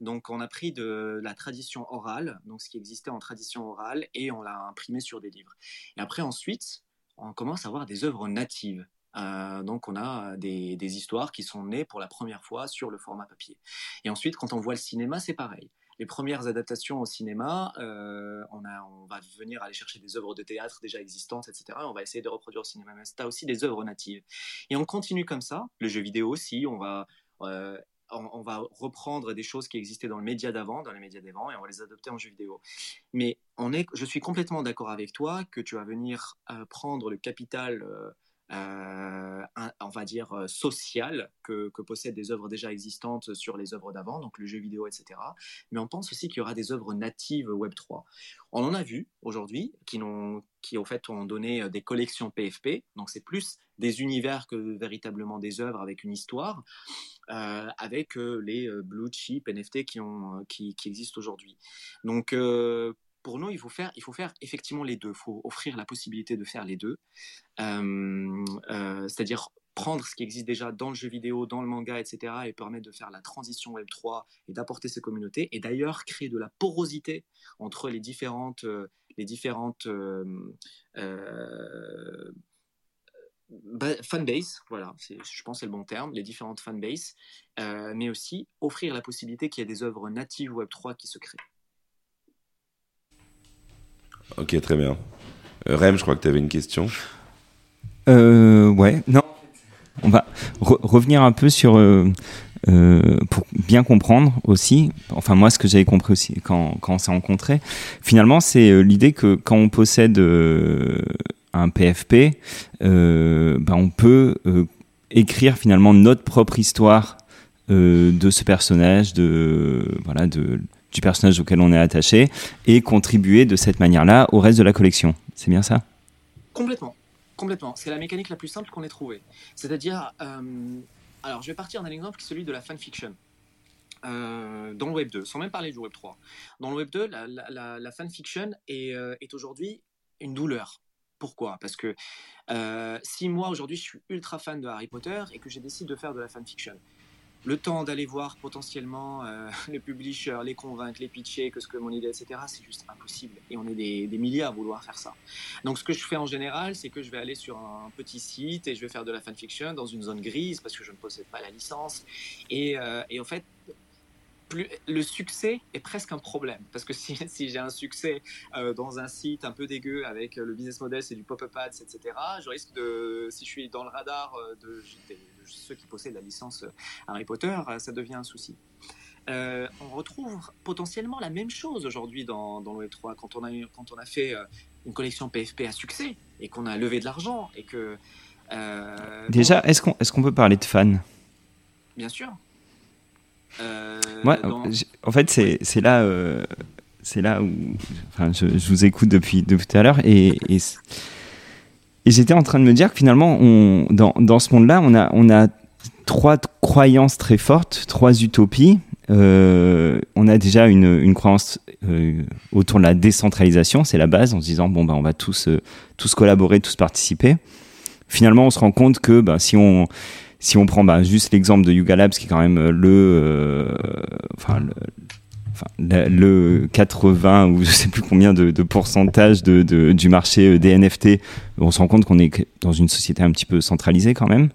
donc on a pris de la tradition orale, donc ce qui existait en tradition orale, et on l'a imprimé sur des livres. Et après, ensuite, on commence à avoir des œuvres natives. Euh, donc on a des histoires qui sont nées pour la première fois sur le format papier. Et ensuite, quand on voit le cinéma, c'est pareil. Les premières adaptations au cinéma, euh, on, va venir aller chercher des œuvres de théâtre déjà existantes, etc. Et on va essayer de reproduire au cinéma. Mais as aussi des œuvres natives. Et on continue comme ça. Le jeu vidéo aussi, on va, euh, on, va reprendre des choses qui existaient dans le média d'avant, dans les médias d'avant, et on va les adopter en jeu vidéo. Mais on est, je suis complètement d'accord avec toi que tu vas venir euh, prendre le capital, un- on va dire, euh, social que, possèdent des œuvres déjà existantes sur les œuvres d'avant, donc le jeu vidéo, etc. Mais on pense aussi qu'il y aura des œuvres natives Web3. On en a vu aujourd'hui qui, qui au fait ont donné euh, des collections PFP, donc c'est plus des univers que véritablement des œuvres avec une histoire, euh, avec euh, les euh, blue chip NFT qui, ont, euh, qui, existent aujourd'hui. Donc euh, pour nous, il faut faire, il faut faire effectivement les deux. Il faut offrir la possibilité de faire les deux. Euh, euh, C'est-à-dire prendre ce qui existe déjà dans le jeu vidéo, dans le manga, etc., et permettre de faire la transition Web 3 et d'apporter ces communautés, et d'ailleurs créer de la porosité entre les différentes, euh, les différentes euh, ba- fanbase, voilà, je pense c'est le bon terme, les différentes fanbases, mais aussi offrir la possibilité qu'il y ait des œuvres natives Web 3 qui se créent. Ok, très bien. Euh, Rem, je crois que tu avais une question. Euh, ouais, non. On va re- revenir un peu sur euh, euh, pour bien comprendre aussi. Enfin moi, ce que j'avais compris aussi quand, quand on s'est rencontrés, finalement, c'est l'idée que quand on possède un PFP, ben, on peut écrire finalement notre propre histoire de ce personnage, de voilà, de du personnage auquel on est attaché, et contribuer de cette manière-là au reste de la collection. C'est bien ça? Complètement, complètement. C'est la mécanique la plus simple qu'on ait trouvée. C'est-à-dire, euh, alors je vais partir d'un exemple qui est celui de la fanfiction. Euh, dans le Web 2, sans même parler du Web 3. Dans le Web 2, la, fanfiction est, euh, est aujourd'hui une douleur. Pourquoi? Parce que si moi aujourd'hui je suis ultra fan de Harry Potter et que j'ai décidé de faire de la fanfiction, le temps d'aller voir potentiellement euh, (laughs) les publishers, les convaincre, les pitcher, que ce que mon idée, etc., c'est juste impossible. Et on est des, milliers à vouloir faire ça. Donc ce que je fais en général, c'est que je vais aller sur un petit site et je vais faire de la fanfiction dans une zone grise parce que je ne possède pas la licence. Et, euh, en fait, le succès est presque un problème. Parce que (laughs) si, j'ai un succès euh, dans un site un peu dégueu avec le business model, c'est du pop-up ads, etc., je risque de, si je suis dans le radar de ceux qui possèdent la licence Harry Potter, euh, ça devient un souci. Euh, on retrouve potentiellement la même chose aujourd'hui dans, dans le Web3 quand on a, quand on a fait euh, une collection PFP à succès et qu'on a levé de l'argent et que. euh, Déjà, est-ce qu'on est qu'on peut parler de fans? Bien sûr. Euh, Moi, dans... en fait, c'est là, euh, c'est là où, enfin, je, je, vous écoute depuis depuis tout à l'heure et, et, et j'étais en train de me dire que finalement, dans, dans ce monde-là, on a on a trois croyances très fortes, trois utopies. euh, on a déjà une, une croyance euh, autour de la décentralisation, c'est la base, en se disant bon bah on va tous euh, tous collaborer, tous participer. Finalement, on se rend compte que bah, si on si on prend bah, juste l'exemple de Yuga Labs, qui est quand même le enfin le, le- le 80 ou je sais plus combien de, pourcentage de, du marché euh, des NFT, on se rend compte qu'on est dans une société un petit peu centralisée quand même,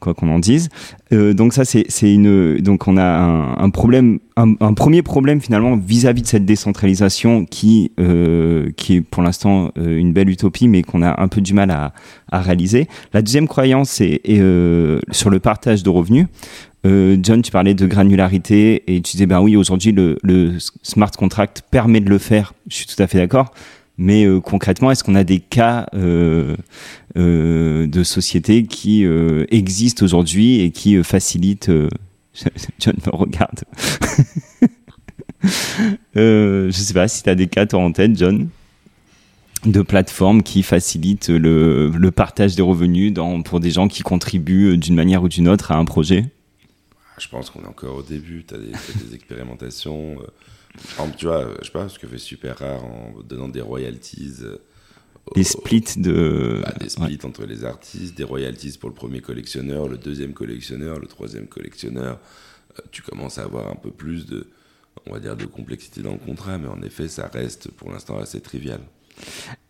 quoi qu'on en dise. Euh, donc ça c'est une donc on a un, problème un, premier problème finalement vis-à-vis de cette décentralisation qui euh, qui est pour l'instant une belle utopie mais qu'on a un peu du mal à, à réaliser. La deuxième croyance euh, sur le partage de revenus. Euh, John, tu parlais de granularité et tu disais ben oui aujourd'hui le, le smart contract permet de le faire. Je suis tout à fait d'accord. Mais euh, concrètement, est-ce qu'on a des cas euh, euh, de sociétés qui euh, existent aujourd'hui et qui euh, facilitent (laughs) John me regarde. (laughs) je sais pas si tu as des cas toi en tête, John, de plateformes qui facilitent le, le partage des revenus dans, pour des gens qui contribuent d'une manière ou d'une autre à un projet? Je pense qu'on est encore au début. Tu as, des (laughs) expérimentations. euh, Par exemple, tu vois, je sais pas ce que fait Super Rare en donnant des royalties. euh, Des splits de. bah, des splits entre les artistes, des royalties pour le premier collectionneur, le deuxième collectionneur, le troisième collectionneur. Euh, tu commences à avoir un peu plus de, on va dire, de complexité dans le contrat, mais en effet, ça reste pour l'instant assez trivial.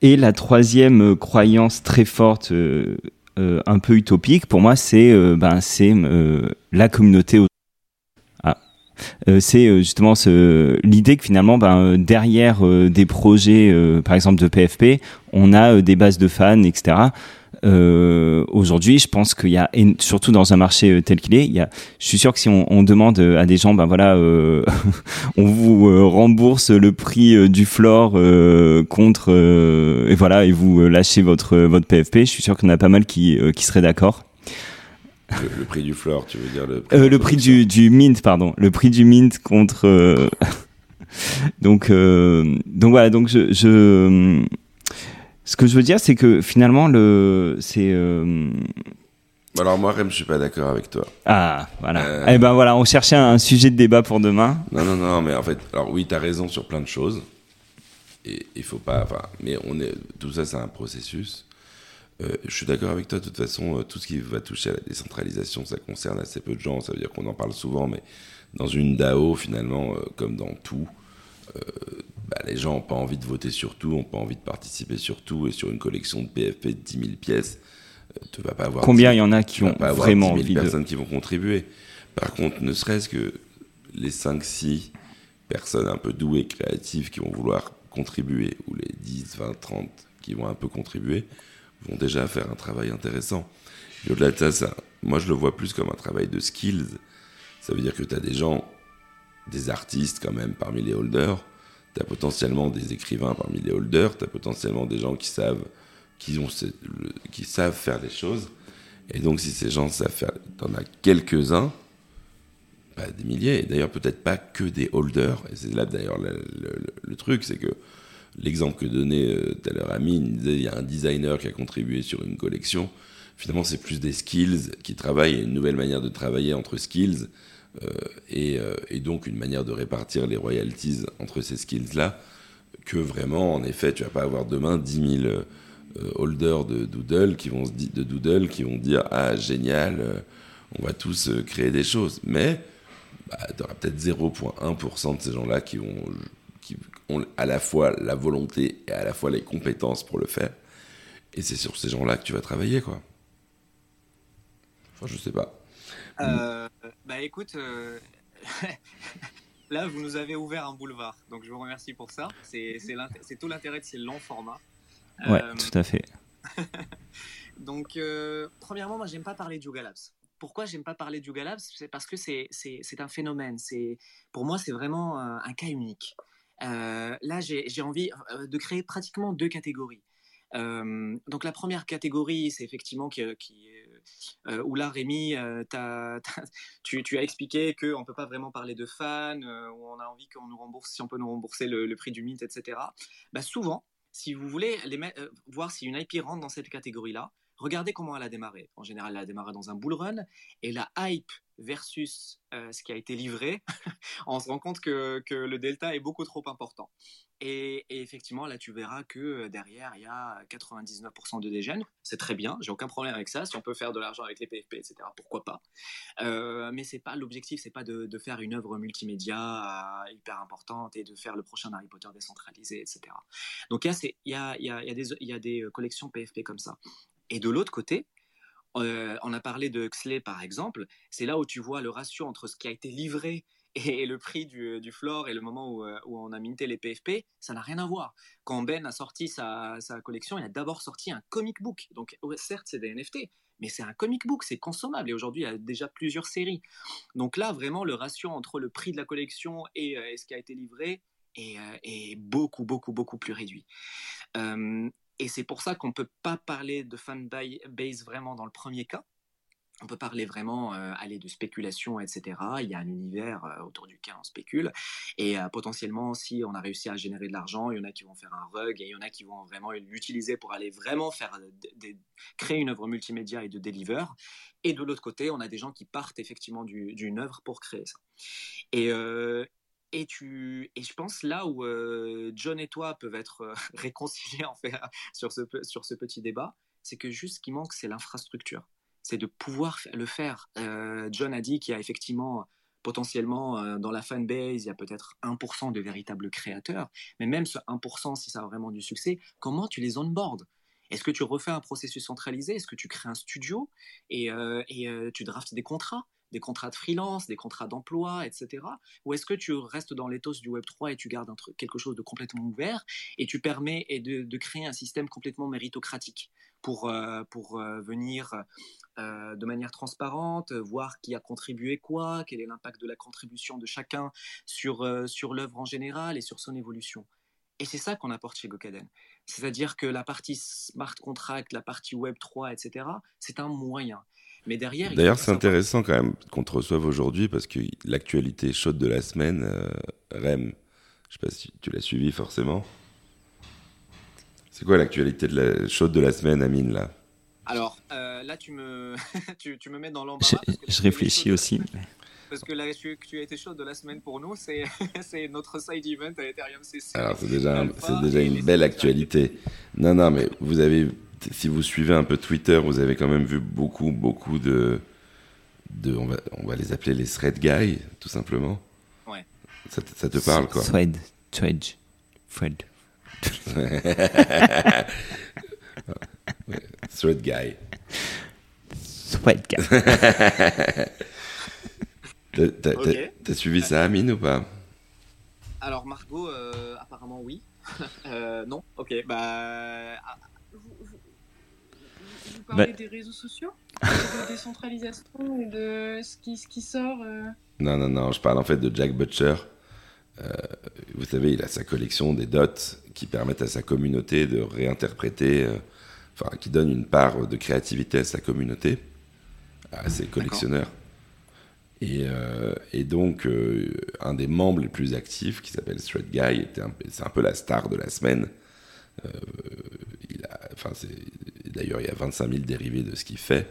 Et la troisième euh, croyance très forte, euh, euh, un peu utopique, pour moi, c'est euh, ben, c'est euh, la communauté. au- Ah. C'est justement l'idée que finalement, ben, derrière des projets, par exemple de PFP, on a des bases de fans, etc. Euh, Aujourd'hui, je pense qu'il y a, et surtout dans un marché euh, tel qu'il est, il y a, je suis sûr que si on, on demande euh, à des gens, ben voilà, euh, (laughs) on vous euh, rembourse le prix du floor euh, contre euh, et voilà et vous lâchez votre votre PFP. Je suis sûr qu'on a pas mal qui euh, qui seraient d'accord. Le, le prix du floor, tu veux dire le Euh, le prix du du mint, pardon, le prix du mint contre. euh, (laughs) donc euh, donc voilà donc je je ce que je veux dire c'est que finalement le c'est euh, Alors moi, Rem, je suis pas d'accord avec toi. ah voilà Euh. eh ben voilà on cherchait un sujet de débat pour demain. Non, non, non, mais en fait, alors oui, tu as raison sur plein de choses. Et il faut pas. Enfin, mais on est, tout ça, c'est un processus. Euh, je suis d'accord avec toi, de toute façon, tout ce qui va toucher à la décentralisation, ça concerne assez peu de gens. Ça veut dire qu'on en parle souvent, mais dans une DAO, finalement, comme dans tout, bah, les gens n'ont pas envie de voter sur tout, n'ont pas envie de participer sur tout. Et sur une collection de PFP de 10 000 pièces, euh, tu vas pas avoir. Combien 10 il y en a qui ont pas vraiment 10 000 envie de personnes qui vont contribuer. Par contre, ne serait-ce que les 5-6 personnes un peu douées, créatives, qui vont vouloir contribuer, ou les 10, 20, 30 qui vont un peu contribuer, vont déjà faire un travail intéressant. Et au-delà de ça, ça, moi je le vois plus comme un travail de skills. Ça veut dire que tu as des gens, des artistes quand même parmi les holders, tu as potentiellement des écrivains parmi les holders, tu as potentiellement des gens qui savent, qui, savent faire les choses. Et donc si ces gens savent faire, t'en as quelques-uns, pas des milliers, et d'ailleurs peut-être pas que des holders, et c'est là d'ailleurs le, truc, c'est que l'exemple que donnait euh, tout à l'heure Amine, il disait il y a un designer qui a contribué sur une collection, finalement c'est plus des skills qui travaillent, une nouvelle manière de travailler entre skills, et, euh, et donc une manière de répartir les royalties entre ces skills-là, que vraiment, en effet, tu vas pas avoir demain 10 000 euh, holders de Doodle qui vont se de Doodle qui vont dire ah génial, euh, on va tous euh, créer des choses. Mais bah, tu auras peut-être 0,1% de ces gens-là qui vont qui ont à la fois la volonté et à la fois les compétences pour le faire. Et c'est sur ces gens-là que tu vas travailler, quoi. Enfin, je sais pas. Euh, bah écoute, euh, (laughs) là vous nous avez ouvert un boulevard, donc je vous remercie pour ça. C'est tout l'intérêt de ces longs formats. Ouais, Euh, tout à fait. (laughs) donc premièrement, moi j'aime pas parler de Labs. Pourquoi j'aime pas parler de Labs? C'est parce que c'est un phénomène. C'est pour moi c'est vraiment un, un cas unique. Là j'ai envie de créer pratiquement deux catégories. Euh, donc la première catégorie, c'est effectivement qui, qui euh, où là Rémi, euh, (laughs) tu, as expliqué qu'on ne peut pas vraiment parler de fans, euh, où on a envie qu'on nous rembourse, si on peut nous rembourser le, prix du mint, etc. Bah, souvent, si vous voulez euh, voir si une IP rentre dans cette catégorie-là, regardez comment elle a démarré. En général, elle a démarré dans un bull run, et la hype versus euh, ce qui a été livré, (laughs) on se rend compte que, que, le delta est beaucoup trop important. Et, effectivement, là, tu verras que euh, derrière, il y a 99% de dégènes. C'est très bien, j'ai aucun problème avec ça. Si on peut faire de l'argent avec les PFP, etc., pourquoi pas. Euh, mais c'est pas l'objectif, c'est pas de, de, faire une œuvre multimédia hyper importante et de faire le prochain Harry Potter décentralisé, etc. Donc, il y, y, y, y a des collections PFP comme ça. Et de l'autre côté, euh, on a parlé de Xley par exemple, c'est là où tu vois le ratio entre ce qui a été livré (laughs) et le prix du, du floor et le moment où, euh, on a minté les PFP, ça n'a rien à voir. Quand Ben a sorti sa, collection, il a d'abord sorti un comic book. Donc certes, c'est des NFT, mais c'est un comic book, c'est consommable. Et aujourd'hui, il y a déjà plusieurs séries. Donc là, vraiment, le ratio entre le prix de la collection et, euh, ce qui a été livré est, beaucoup, beaucoup, plus réduit. Et c'est pour ça qu'on ne peut pas parler de fanbase vraiment dans le premier cas. On peut parler vraiment, euh, aller de spéculation, etc. Il y a un univers euh, autour duquel on spécule. Et euh, potentiellement, si on a réussi à générer de l'argent, il y en a qui vont faire un rug et il y en a qui vont vraiment l'utiliser pour aller vraiment faire créer une œuvre multimédia et de deliver. Et de l'autre côté, on a des gens qui partent effectivement d'une œuvre pour créer ça. Et, et, tu, et je pense là où euh, John et toi peuvent être euh, (laughs) réconciliés en fait, (laughs) sur, ce, sur ce petit débat, c'est que juste ce qui manque, c'est l'infrastructure. C'est de pouvoir le faire. Euh, John a dit qu'il y a effectivement potentiellement dans la fanbase, il y a peut-être 1% de véritables créateurs, mais même ce 1%, si ça a vraiment du succès, comment tu les onboardes Est-ce que tu refais un processus centralisé? Est-ce que tu crées un studio? Et, et tu draftes des contrats? Des contrats de freelance, des contrats d'emploi, etc. Ou est-ce que tu restes dans l'éthos du Web 3 et tu gardes quelque chose de complètement ouvert et tu permets et de, créer un système complètement méritocratique pour, euh, pour euh, venir euh, de manière transparente, voir qui a contribué quoi, quel est l'impact de la contribution de chacun sur, sur l'œuvre en général et sur son évolution. Et c'est ça qu'on apporte chez Gokaden. C'est-à-dire que la partie smart contract, la partie Web 3, etc., c'est un moyen. Mais derrière. D'ailleurs, c'est intéressant quand même qu'on te reçoive aujourd'hui parce que l'actualité chaude de la semaine, euh, Rem, je sais pas si tu l'as suivi forcément. C'est quoi l'actualité de la chaude de la semaine, Amine là? Alors euh, là, tu me (laughs) tu, me mets dans l'embarras. Je, réfléchis aussi. Parce que la tu as été chaude de la semaine pour nous, c'est (laughs) notre side event à Ethereum CC. Alors c'est déjà, c'est déjà une belle actualité. Non, non, mais vous avez si vous suivez un peu Twitter, vous avez quand même vu beaucoup, beaucoup de. de on, va, on va les appeler les thread guys, tout simplement. Ouais. Ça, ça te parle, quoi Thread. Thread. Thread. (laughs) thread guy. Thread guy. (laughs) T'as suivi ça, Amine, ou pas? Alors, Margot, euh, apparemment, oui. (laughs) euh, non Ok, bah parler bah- des réseaux sociaux De décentralisation et de ce qui, ce qui sort euh Non, non, non, je parle en fait de Jack Butcher. Euh, vous savez, il a sa collection des dots qui permettent à sa communauté de réinterpréter, euh, enfin, qui donne une part de créativité à sa communauté, à ses collectionneurs. Et, et, donc, un des membres les plus actifs, qui s'appelle Thread Guy, c'est un peu la star de la semaine. C'est D'ailleurs, il y a 25 000 dérivés de ce qu'il fait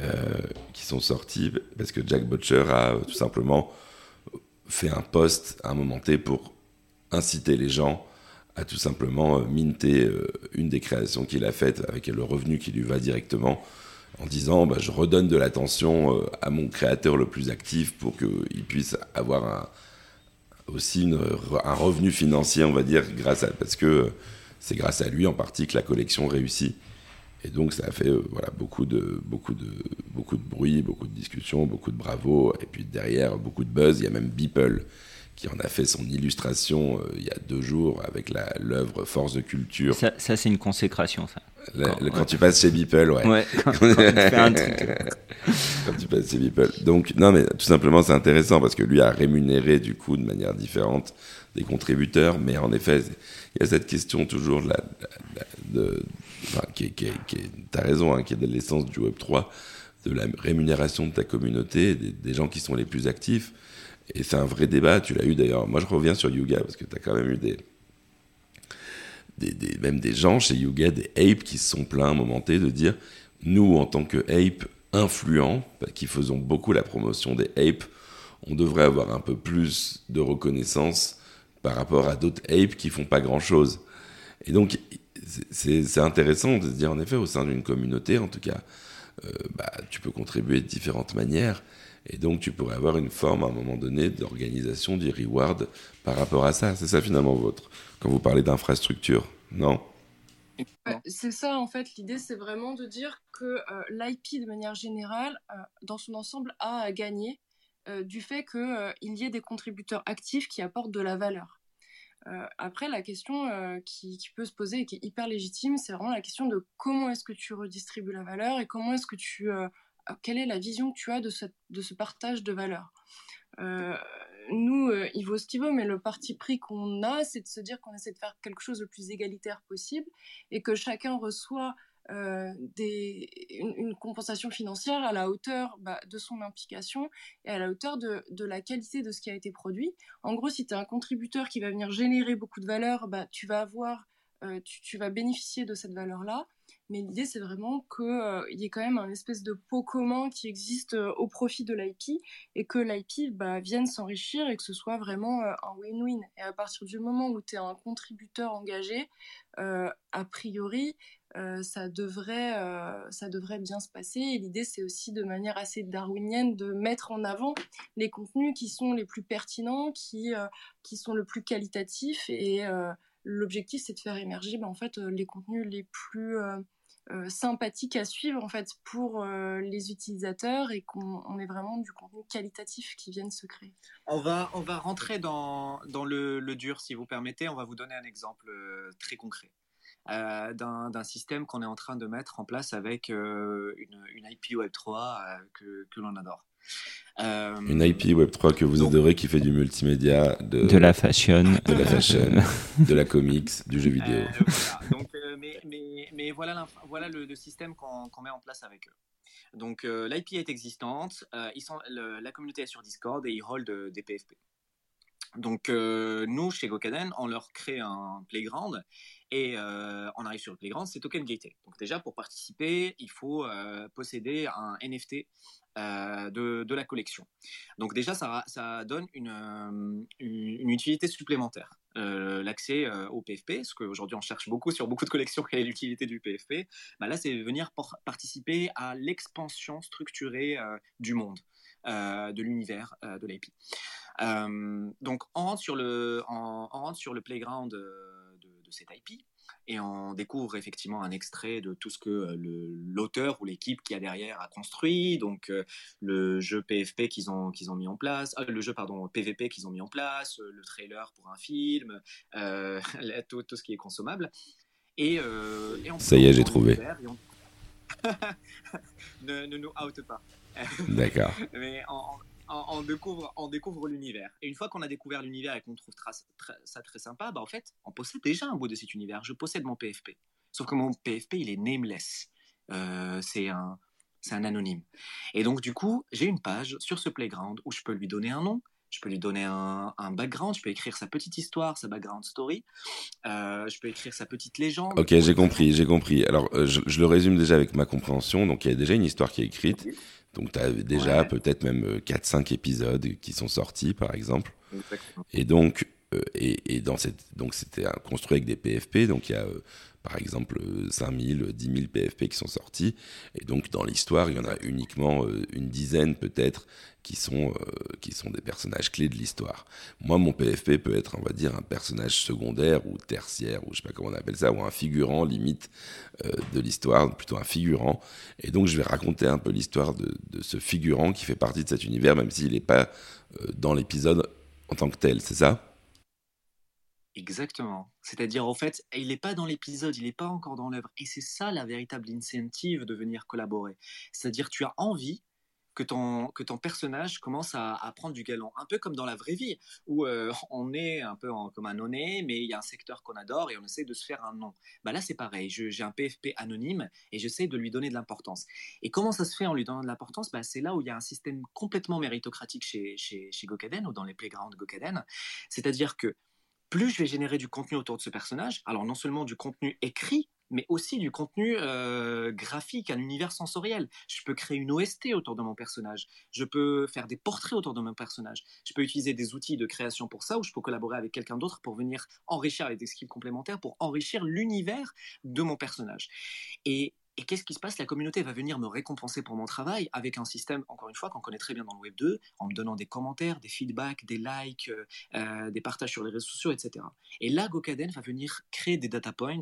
euh, qui sont sortis parce que Jack Butcher a tout simplement fait un post à un moment T pour inciter les gens à tout simplement euh, minter euh, une des créations qu'il a faites avec le revenu qui lui va directement en disant bah, je redonne de l'attention à mon créateur le plus actif pour qu'il puisse avoir aussi un revenu financier on va dire grâce à parce que c'est grâce à lui en partie que la collection réussit et donc ça a fait euh, voilà, beaucoup, de, beaucoup, de, beaucoup de bruit, beaucoup de discussions, beaucoup de bravo. Et puis derrière, beaucoup de buzz. Il y a même Beeple qui en a fait son illustration euh, il y a deux jours avec l'œuvre Force de culture. Ça, ça c'est une consécration, ça. quand, tu passes chez Beeple, ouais. ouais (laughs) quand, tu fais un truc. quand tu passes chez Beeple. Donc, non, mais tout simplement, c'est intéressant parce que lui a rémunéré, du coup, de manière différente des contributeurs. Mais en effet, il y a cette question toujours de, la, de, qui, qui, t'as raison, hein, qui est de l'essence du Web 3, de la rémunération de ta communauté, des, gens qui sont les plus actifs. Et c'est un vrai débat, tu l'as eu d'ailleurs. Moi, je reviens sur Yuga, parce que tu as quand même eu des, même des gens chez Yuga, des apes, qui se sont plaints à de dire nous, en tant que ape, influents, qui faisons beaucoup la promotion des apes, on devrait avoir un peu plus de reconnaissance par rapport à d'autres apes qui font pas grand chose. Et donc, c'est intéressant de se dire, en effet, au sein d'une communauté, en tout cas, euh, bah, tu peux contribuer de différentes manières. Et donc, tu pourrais avoir une forme, à un moment donné, d'organisation du reward par rapport à ça. C'est ça, finalement, votre. Quand vous parlez d'infrastructure, non? C'est ça, en fait. L'idée, c'est vraiment de dire que euh, l'IP, de manière générale, euh, dans son ensemble, a à gagner du fait qu'il y ait des contributeurs actifs qui apportent de la valeur. Euh, après, la question euh, qui, peut se poser et qui est hyper légitime, c'est vraiment la question de comment est-ce que tu redistribues la valeur et comment est-ce que tu, euh, quelle est la vision que tu as de ce, de ce partage de valeur. nous, il vaut ce qu'il vaut, mais le parti pris qu'on a, c'est de se dire qu'on essaie de faire quelque chose le plus égalitaire possible et que chacun reçoit euh, une, compensation financière à la hauteur bah, de son implication et à la hauteur de, la qualité de ce qui a été produit. En gros, si tu es un contributeur qui va venir générer beaucoup de valeur, bah, tu vas avoir, euh, tu, vas bénéficier de cette valeur-là. Mais l'idée, c'est vraiment qu'il euh, y ait quand même un espèce de pot commun qui existe au profit de l'IP et que l'IP bah, vienne s'enrichir et que ce soit vraiment un win-win. Et à partir du moment où tu es un contributeur engagé, a priori, euh, ça, devrait, euh, ça devrait bien se passer. Et l'idée, c'est aussi de manière assez darwinienne de mettre en avant les contenus qui sont les plus pertinents, qui, euh, qui sont le plus qualitatifs. Et l'objectif, c'est de faire émerger ben, en fait, les contenus les plus sympathiques à suivre en fait, pour les utilisateurs et qu'on ait vraiment du contenu qualitatif qui vienne se créer. On va, on va rentrer dans, dans le, le dur, si vous permettez. On va vous donner un exemple très concret. Euh, d'un système qu'on est en train de mettre en place avec euh, une, une, IP Web3 euh, que, que l'on adore. une IP Web3 que vous adorez qui fait du multimédia, de, de la fashion, de la fashion, (laughs) de la comics, du jeu vidéo. Voilà. Donc, mais, mais, mais, voilà, voilà le, le système qu'on met en place avec eux. Donc l'IP est existante, ils sont, la communauté est sur Discord et ils hold des PFP. Donc nous, chez Gokaden, on leur crée un playground et euh, on arrive sur le playground, c'est token gated. Donc déjà, pour participer, il faut euh, posséder un NFT euh, de, la collection. Donc déjà, ça, donne une, une, utilité supplémentaire. L'accès au PFP, ce qu'aujourd'hui on cherche beaucoup sur beaucoup de collections, quelle est l'utilité du PFP bah Là, c'est venir participer à l'expansion structurée du monde, de l'univers de l'IP. donc on rentre sur le, on rentre sur le playground cette IP et on découvre effectivement un extrait de tout ce que euh, l'auteur ou l'équipe qui a derrière a construit, donc euh, le jeu PFP qu'ils ont, qu'ils ont mis en place, euh, le jeu pardon PVP qu'ils ont mis en place, le trailer pour un film, (laughs) tout, tout, ce qui est consommable. Et, ça y est, j'ai trouvé. (laughs) ne, ne, nous out pas. D'accord. (laughs) Mais en, on, découvre, on découvre l'univers. Et une fois qu'on a découvert l'univers et qu'on trouve ça très sympa, bah en fait, on possède déjà un bout de cet univers. Je possède mon PFP. Sauf que mon PFP, il est nameless. Euh, c'est un, c'est un anonyme. Et donc, du coup, j'ai une page sur ce playground où je peux lui donner un nom, je peux lui donner un, background, je peux écrire sa petite histoire, sa background story, euh, je peux écrire sa petite légende. Ok, j'ai compris, j'ai compris. Alors, euh, je, je, le résume déjà avec ma compréhension. Donc, il y a déjà une histoire qui est écrite. Donc tu as déjà peut-être même 4-5 euh, épisodes qui sont sortis, par exemple. Et donc, euh, et, et, dans cette, donc c'était construit avec des PFP, donc il y a par exemple 5000, 10 000 PFP qui sont sortis, et donc dans l'histoire il y en a uniquement une dizaine peut-être qui sont, euh, qui sont des personnages clés de l'histoire. Moi, mon PFP peut être, on va dire, un personnage secondaire ou tertiaire, ou je sais pas comment on appelle ça, ou un figurant limite euh, de l'histoire, plutôt un figurant. Et donc, je vais raconter un peu l'histoire de, ce figurant qui fait partie de cet univers, même s'il n'est pas euh, dans l'épisode en tant que tel, c'est ça? Exactement. C'est-à-dire, en fait, il n'est pas dans l'épisode, il n'est pas encore dans l'œuvre. Et c'est ça la véritable incentive de venir collaborer. C'est-à-dire, tu as envie que ton, que ton personnage commence à, prendre du galon. Un peu comme dans la vraie vie, où euh, on est un peu comme un nonné, mais il y a un secteur qu'on adore et on essaie de se faire un nom. Bah là, c'est pareil. J'ai un PFP anonyme et j'essaie de lui donner de l'importance. Et comment ça se fait en lui donnant de l'importance? Bah, C'est là où il y a un système complètement méritocratique chez, chez, chez Gokaden ou dans les playgrounds Gokaden. C'est-à-dire que plus je vais générer du contenu autour de ce personnage, alors non seulement du contenu écrit, mais aussi du contenu euh, graphique, un univers sensoriel. Je peux créer une OST autour de mon personnage. Je peux faire des portraits autour de mon personnage. Je peux utiliser des outils de création pour ça, ou je peux collaborer avec quelqu'un d'autre pour venir enrichir avec des skills complémentaires, pour enrichir l'univers de mon personnage. Et et qu'est-ce qui se passe? La communauté va venir me récompenser pour mon travail avec un système, encore une fois, qu'on connaît très bien dans le Web 2, en me donnant des commentaires, des feedbacks, des likes, euh, euh, des partages sur les réseaux sociaux, etc. Et là, Gokaden va venir créer des data points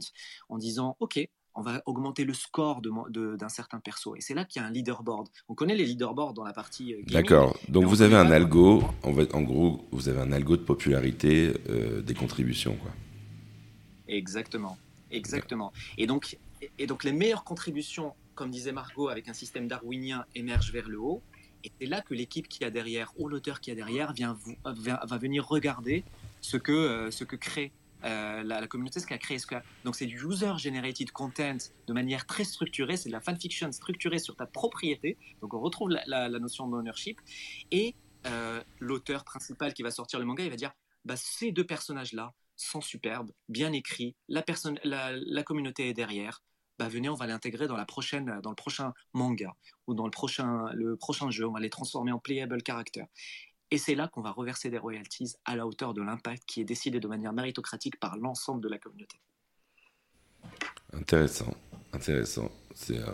en disant, OK, on va augmenter le score d'un de, d'un certain perso. Et c'est là qu'il y a un leaderboard. On connaît les leaderboards dans la partie euh, D'accord. Donc vous avez un algo, en, en, gros, vous avez un algo de popularité des contributions, quoi. Exactement. Exactement. Et donc, et donc les meilleures contributions, comme disait Margot, avec un système darwinien, émergent vers le haut. Et c'est là que l'équipe qui a derrière, ou l'auteur qui a derrière, vient, va venir regarder ce que, euh, ce que crée euh, la, communauté, ce qu'a créé. Donc c'est du user-generated content de manière très structurée, c'est de la fanfiction structurée sur ta propriété. Donc on retrouve la, notion d'ownership. Et euh, l'auteur principal qui va sortir le manga, il va dire, bah, ces deux personnages-là sont superbes, bien écrits, la, personne, la communauté est derrière, bah, venez, on va l'intégrer dans, la prochaine, dans le prochain manga ou dans le prochain, le prochain jeu, on va les transformer en playable character. Et c'est là qu'on va reverser des royalties à la hauteur de l'impact qui est décidé de manière méritocratique par l'ensemble de la communauté. Intéressant, intéressant. C'est euh,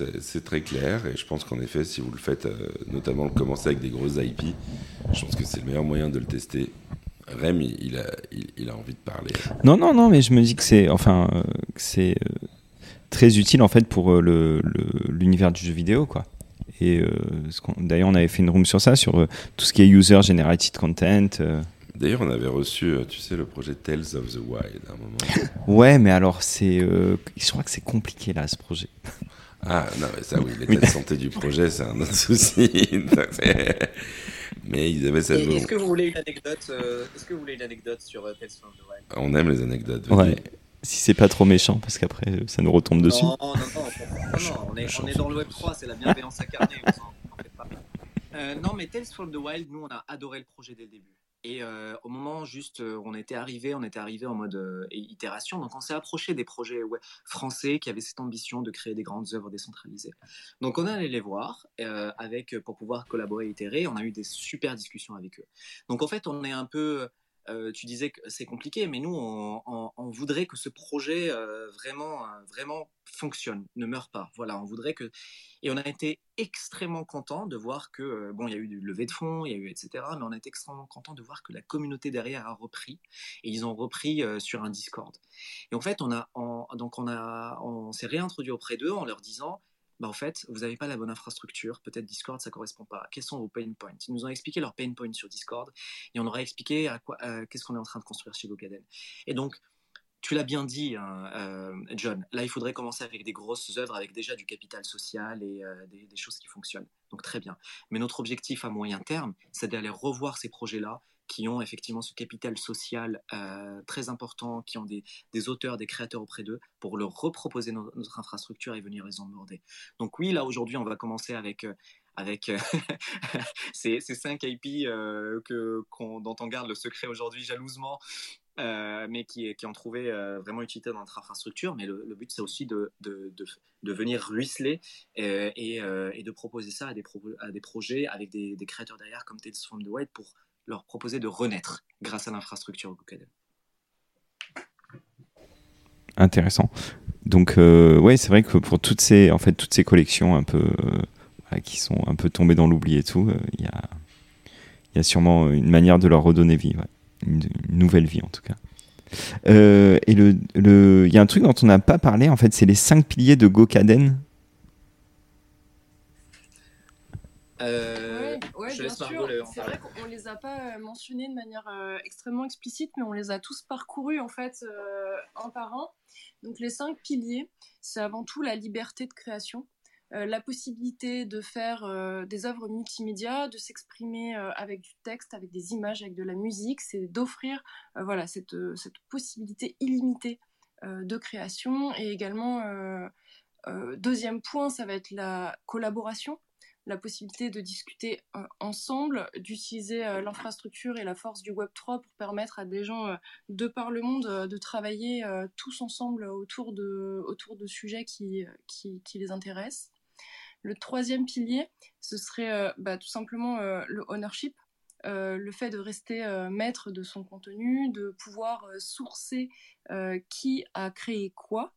euh, très clair et je pense qu'en effet, si vous le faites, euh, notamment commencer avec des grosses IP, je pense que c'est le meilleur moyen de le tester Rem, il, a, il, a envie de parler. Non, non, non, mais je me dis que c'est enfin, euh, c'est euh, très utile en fait pour euh, l'univers du jeu vidéo, quoi. Et d'ailleurs, on avait fait une room sur ça, sur tout ce qui est user generated content. D'ailleurs, on avait reçu, tu sais, le projet Tales of the Wild à un moment. (laughs) ouais, mais alors, c'est, je crois que c'est compliqué là, ce projet. Ah, non, mais ça, oui, l'état de santé du projet, c'est un autre souci. (laughs) Mais ils avaient cette. Est-ce que vous voulez une anecdote euh, Est-ce que vous voulez une anecdote sur euh, Tales from the Wild? On aime les anecdotes. Ouais. Si c'est pas trop méchant, parce qu'après ça nous retombe dessus. Non, non, non, non, on, est, on est dans le Web 3, c'est la bienveillance incarnée. Euh, non, mais Tales from the Wild, nous on a adoré le projet dès le début. Et euh, au moment juste où on était arrivé, on était arrivé en mode euh, itération. Donc on s'est approché des projets français qui avaient cette ambition de créer des grandes œuvres décentralisées. Donc on est allé les voir euh, avec pour pouvoir collaborer et itérer. On a eu des super discussions avec eux. Donc en fait on est un peu euh, tu disais que c'est compliqué, mais nous, on, voudrait que ce projet euh, vraiment, euh, vraiment fonctionne, ne meure pas. Voilà, on voudrait que. Et on a été extrêmement content de voir que, bon, il y a eu du levée de fonds, il y a eu etc., mais on a été extrêmement content de voir que la communauté derrière a repris, et ils ont repris sur un Discord. Et en fait, on a, donc on a, on s'est réintroduit auprès d'eux en leur disant bah, en fait, vous n'avez pas la bonne infrastructure, peut-être Discord, ça correspond pas. Quels sont vos pain points? Ils nous ont expliqué leurs pain points sur Discord et on leur a expliqué à quoi, euh, qu'est-ce qu'on est en train de construire chez Gokaden. Et donc, tu l'as bien dit, hein, euh, John, là, il faudrait commencer avec des grosses œuvres, avec déjà du capital social et euh, des, choses qui fonctionnent. Donc, très bien. Mais notre objectif à moyen terme, c'est d'aller revoir ces projets-là qui ont effectivement ce capital social euh, très important, qui ont des, auteurs, des créateurs auprès d'eux, pour leur reproposer notre infrastructure et venir les emborder. Donc oui, là aujourd'hui, on va commencer avec euh, avec euh, (laughs) ces, ces, cinq IP que, dont on garde le secret aujourd'hui jalousement, mais qui, qui, ont trouvé vraiment utilité dans notre infrastructure. Mais le, but, c'est aussi de, de, venir ruisseler et, et, de proposer ça à des, à des projets avec des, créateurs derrière comme Tales from the White pour leur proposer de renaître grâce à l'infrastructure Google. Intéressant. Donc euh, ouais, c'est vrai que pour toutes ces en fait toutes ces collections un peu euh, qui sont un peu tombées dans l'oubli et tout, euh, il y a il y a sûrement une manière de leur redonner vie, une, nouvelle vie en tout cas. et le il y a un truc dont on n'a pas parlé en fait, c'est les cinq piliers de Gokaden. C'est vrai qu'on les a pas euh, mentionnés de manière euh, extrêmement explicite, mais on les a tous parcourus en fait euh, un par un. Donc les cinq piliers, c'est avant tout la liberté de création, la possibilité de faire des œuvres multimédia, de s'exprimer avec du texte, avec des images, avec de la musique, c'est d'offrir voilà cette, cette possibilité illimitée de création. Et également deuxième point, ça va être la collaboration la possibilité de discuter ensemble, d'utiliser l'infrastructure et la force du Web3 pour permettre à des gens de par le monde de travailler tous ensemble autour de, autour de sujets qui, qui, les intéressent. Le troisième pilier, ce serait bah, tout simplement le ownership. Euh, le fait de rester euh, maître de son contenu, de pouvoir euh, sourcer qui a créé quoi.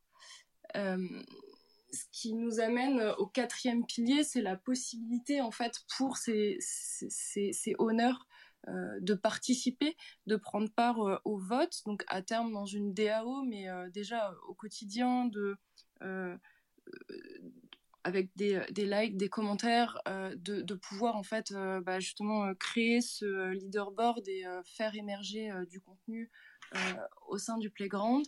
Ce qui nous amène au quatrième pilier, c'est la possibilité en fait pour ces, ces, honneurs de participer, de prendre part au vote, donc à terme dans une DAO, mais déjà au quotidien, de, avec des, euh, des, likes, des commentaires, euh, de, pouvoir en fait euh, bah, justement créer ce leaderboard et faire émerger du contenu au sein du playground.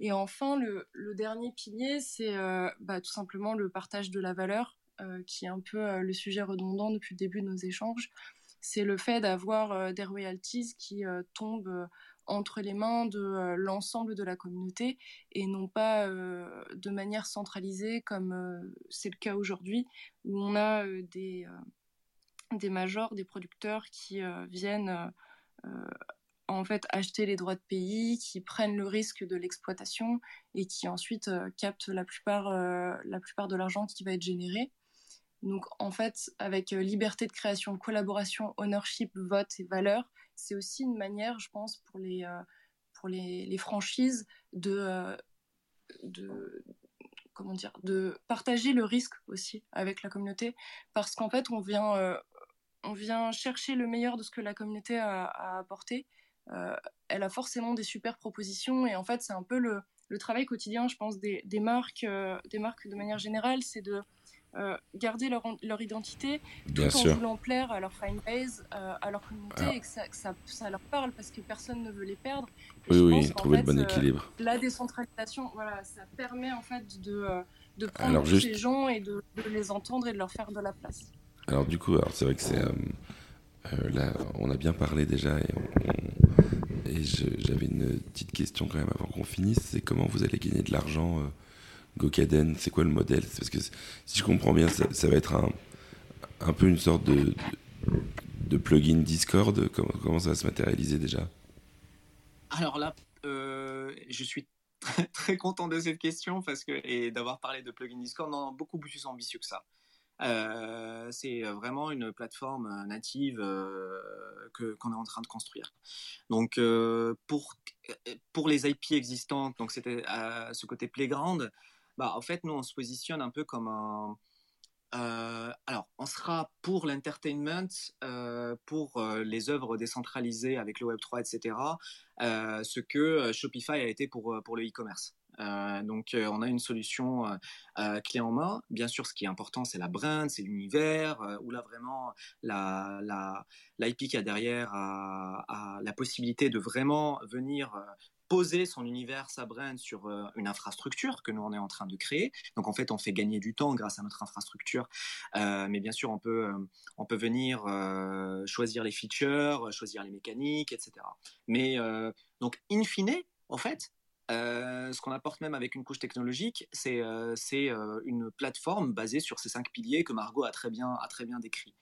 Et enfin, le, dernier pilier, c'est bah, tout simplement le partage de la valeur, qui est un peu le sujet redondant depuis le début de nos échanges. C'est le fait d'avoir des royalties qui tombent entre les mains de euh, l'ensemble de la communauté et non pas euh, de manière centralisée comme euh, c'est le cas aujourd'hui où on a des majors, des producteurs qui viennent en fait acheter les droits de pays, qui prennent le risque de l'exploitation et qui ensuite captent la plupart, la plupart de l'argent qui va être généré. Donc en fait, avec liberté de création, collaboration, ownership, vote et valeur, c'est aussi une manière, je pense, pour les, euh, pour les, franchises de, euh, comment dire, de partager le risque aussi avec la communauté, parce qu'en fait, on vient, euh, on vient chercher le meilleur de ce que la communauté a apporté. Elle a forcément des super propositions et en fait, c'est un peu le, le, travail quotidien, je pense, des, des marques, des marques de manière générale, c'est de euh, garder leur, leur, identité tout en voulant plaire à leur fanbase, euh, à leur communauté et que, ça, ça, leur parle parce que personne ne veut les perdre. oui, oui, trouver le bon euh, équilibre. la décentralisation, voilà, ça permet en fait de, de prendre alors, juste... ces gens et de, de, les entendre et de leur faire de la place. Alors du coup, c'est vrai que c'est là, on a bien parlé déjà et, et j'avais une petite question quand même avant qu'on finisse, c'est comment vous allez gagner de l'argent Gokaden, c'est quoi le modèle? Parce que si je comprends bien, ça, va être un, peu une sorte de, plugin Discord. Comment, ça va se matérialiser déjà? Alors là, euh, je suis très, content de cette question parce que, et d'avoir parlé de plugin Discord. Non, beaucoup plus ambitieux que ça. Euh, c'est vraiment une plateforme native euh, que qu'on est en train de construire. Donc euh, pour pour les IP existantes, donc c'était ce côté playground, bah, en fait, nous, on se positionne un peu comme un. Euh, alors, on sera pour l'entertainment, euh, pour euh, les œuvres décentralisées avec le Web3, etc., ce que Shopify a été pour, pour le e-commerce. Donc, on a une solution clé en main. Bien sûr, ce qui est important, c'est la brand, c'est l'univers, où là, vraiment, la, la, l'IP qui a derrière a, la possibilité de vraiment venir poser son univers, sa brand sur euh, une infrastructure que nous on est en train de créer. Donc en fait, on fait gagner du temps grâce à notre infrastructure, euh, mais bien sûr, on peut euh, on peut venir choisir les features, choisir les mécaniques, etc. Mais donc in fine, en fait, euh, ce qu'on apporte même avec une couche technologique, c'est euh, euh, une plateforme basée sur ces cinq piliers que Margot a très bien, a décrit.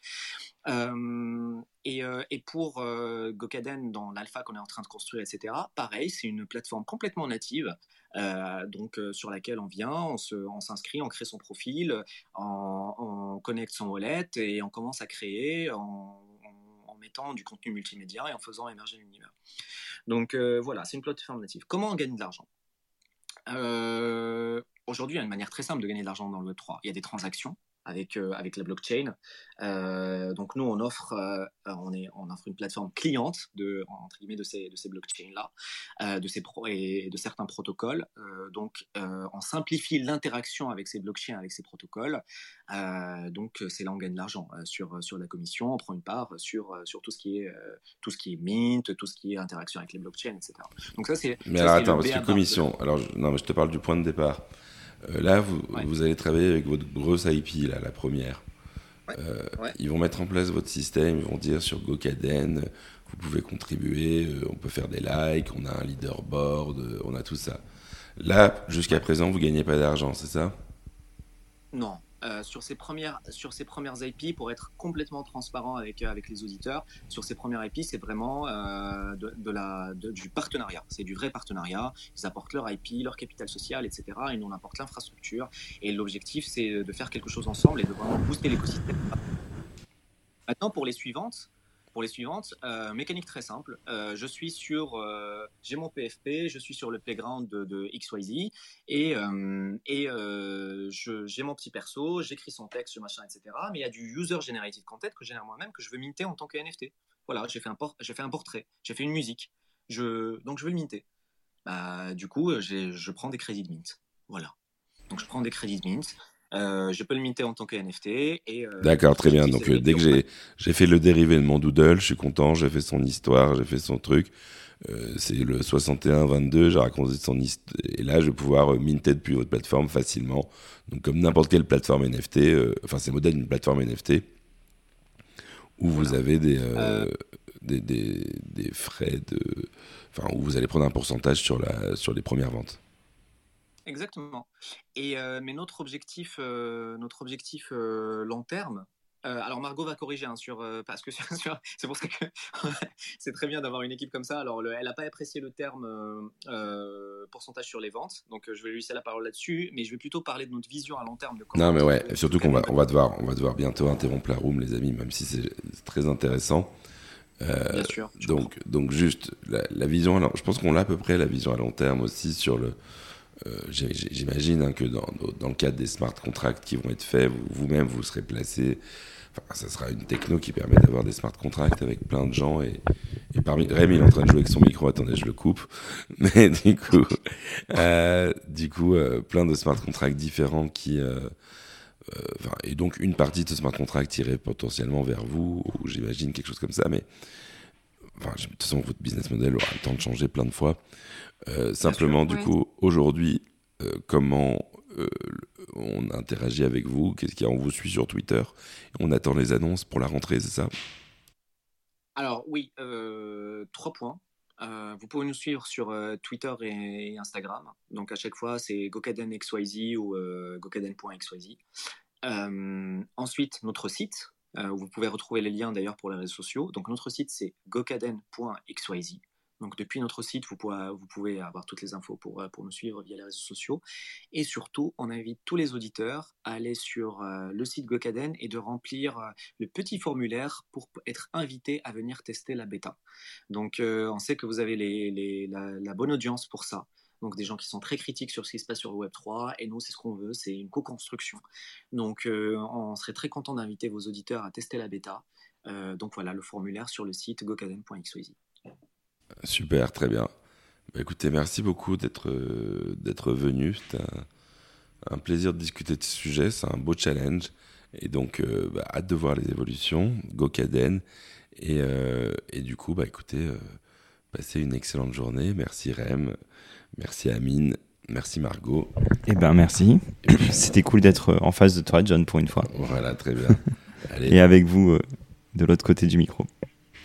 Et, pour Gokaden, dans l'alpha qu'on est en train de construire, etc., pareil, c'est une plateforme complètement native, donc sur laquelle on vient, on s'inscrit, on, crée son profil, on, on, connecte son wallet et on commence à créer mettant du contenu multimédia et en faisant émerger l'univers. Donc euh, voilà, c'est une plateforme native. Comment on gagne de l'argent? Euh, Aujourd'hui, il y a une manière très simple de gagner de l'argent dans le Web3. Il y a des transactions avec, euh, avec la blockchain. Euh, donc nous, on offre, euh, on, est, on offre une plateforme cliente de, entre guillemets, de ces, de ces blockchains-là, de, ces pro et de certains protocoles. donc on simplifie l'interaction avec ces blockchains, avec ces protocoles. donc c'est là on gagne de l'argent sur, sur la commission, on prend une part sur, sur tout, ce qui est, tout ce qui est mint, tout ce qui est interaction avec les blockchains, etc. Donc ça c'est... Mais alors attends, parce que commission, alors non mais je te parle du point de départ. Euh, là, vous, vous, allez travailler avec votre grosse IP, là, la première. Euh, ils vont mettre en place votre système, ils vont dire sur GoCaden, vous pouvez contribuer, euh, on peut faire des likes, on a un leaderboard, on a tout ça. Là, jusqu'à présent, vous gagnez pas d'argent, c'est ça? Non, euh, sur, ces premières, sur premières IP, pour être complètement transparent avec, avec les auditeurs, sur ces premières IP, c'est vraiment de, de, la, du partenariat. C'est du vrai partenariat. Ils apportent leur IP, leur capital social, etc. Et nous, on apporte l'infrastructure. Et l'objectif, c'est de faire quelque chose ensemble et de vraiment booster l'écosystème. Maintenant, pour les suivantes, pour les suivantes, euh, mécanique très simple. Euh, je suis sur, euh, j'ai mon PFP, je suis sur le playground de, de XYZ et, et j'ai mon petit perso, j'écris son texte, je machin, etc. Mais il y a du user generated content que génère moi-même que je veux minter en tant que NFT. Voilà, j'ai fait un j'ai fait un portrait, j'ai fait une musique, je, donc je veux le minter. Bah, du coup, je prends des crédits de mint. Voilà. Donc je prends des crédits de mint. Euh, je peux le minter en tant que NFT. Et, euh, D'accord, très bien. Donc euh, dès que j'ai, j'ai fait le dérivé de mon doodle, je suis content, j'ai fait son histoire, j'ai fait son truc. c'est le 61-22, j'ai raconté son histoire. Et là, je vais pouvoir minter depuis votre plateforme facilement. Donc comme n'importe quelle plateforme NFT, enfin c'est le modèle d'une plateforme NFT, où vous avez des, des, des, des, frais de... Enfin, où vous allez prendre un pourcentage sur, la, sur les premières ventes. Exactement. Et euh, mais notre objectif, euh, notre objectif euh, long terme. alors Margot va corriger hein, sur parce que (laughs) c'est pour ça que (laughs) c'est très bien d'avoir une équipe comme ça. Alors elle n'a pas apprécié le terme pourcentage sur les ventes, donc je vais lui laisser la parole là-dessus. Mais je vais plutôt parler de notre vision à long terme. De non mais ouais, surtout qu'on va on va devoir on va devoir bientôt interrompre la room les amis, même si c'est très intéressant. Bien sûr. Donc donc juste la, la vision. Alors je pense qu'on a à peu près la vision à long terme aussi sur le j'imagine hein, que dans, dans, le cadre des smart contracts qui vont être faits, vous-même vous, serez placé. Enfin, ça sera une techno qui permet d'avoir des smart contracts avec plein de gens. Et, parmi Rem, il est en train de jouer avec son micro. Attendez, je le coupe. (laughs) Mais du coup, euh, du coup, euh, plein de smart contracts différents qui. Euh, euh, et donc une partie de ce smart contract irait potentiellement vers vous, ou j'imagine quelque chose comme ça. Mais de toute façon, votre business model aura le temps de changer plein de fois. Euh, simplement, du coup, aujourd'hui, euh, comment euh, on interagit avec vous? Qu'est-ce qu'il y a? On vous suit sur Twitter. On attend les annonces pour la rentrée, c'est ça? Alors, oui, trois points. vous pouvez nous suivre sur Twitter et, Instagram. Donc, à chaque fois, c'est gokadenxyz ou gokaden.xyz. ensuite, notre site, où vous pouvez retrouver les liens d'ailleurs pour les réseaux sociaux. Donc, notre site, c'est gokaden.xyz. Donc depuis notre site, vous pouvez, avoir toutes les infos pour, euh, nous suivre via les réseaux sociaux. Et surtout, on invite tous les auditeurs à aller sur euh, le site Gokaden et de remplir euh, le petit formulaire pour être invité à venir tester la bêta. Donc on sait que vous avez la, bonne audience pour ça. Donc des gens qui sont très critiques sur ce qui se passe sur le Web 3 et nous c'est ce qu'on veut, c'est une co-construction. Donc on serait très content d'inviter vos auditeurs à tester la bêta. donc voilà le formulaire sur le site gokaden.xyz. Super, très bien. Bah, écoutez, merci beaucoup d'être euh, d'être venu. C'était un, plaisir de discuter de ce sujet. C'est un beau challenge. Et donc, euh, bah, hâte de voir les évolutions. Go Caden. Et, euh, et du coup, bah, écoutez, passez une excellente journée. Merci Rem. Merci Amine. Merci Margot. Eh ben merci. (laughs) C'était cool d'être en face de toi, John, pour une fois. Voilà, très bien. (laughs) Et avec vous de l'autre côté du micro.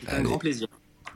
Un grand plaisir.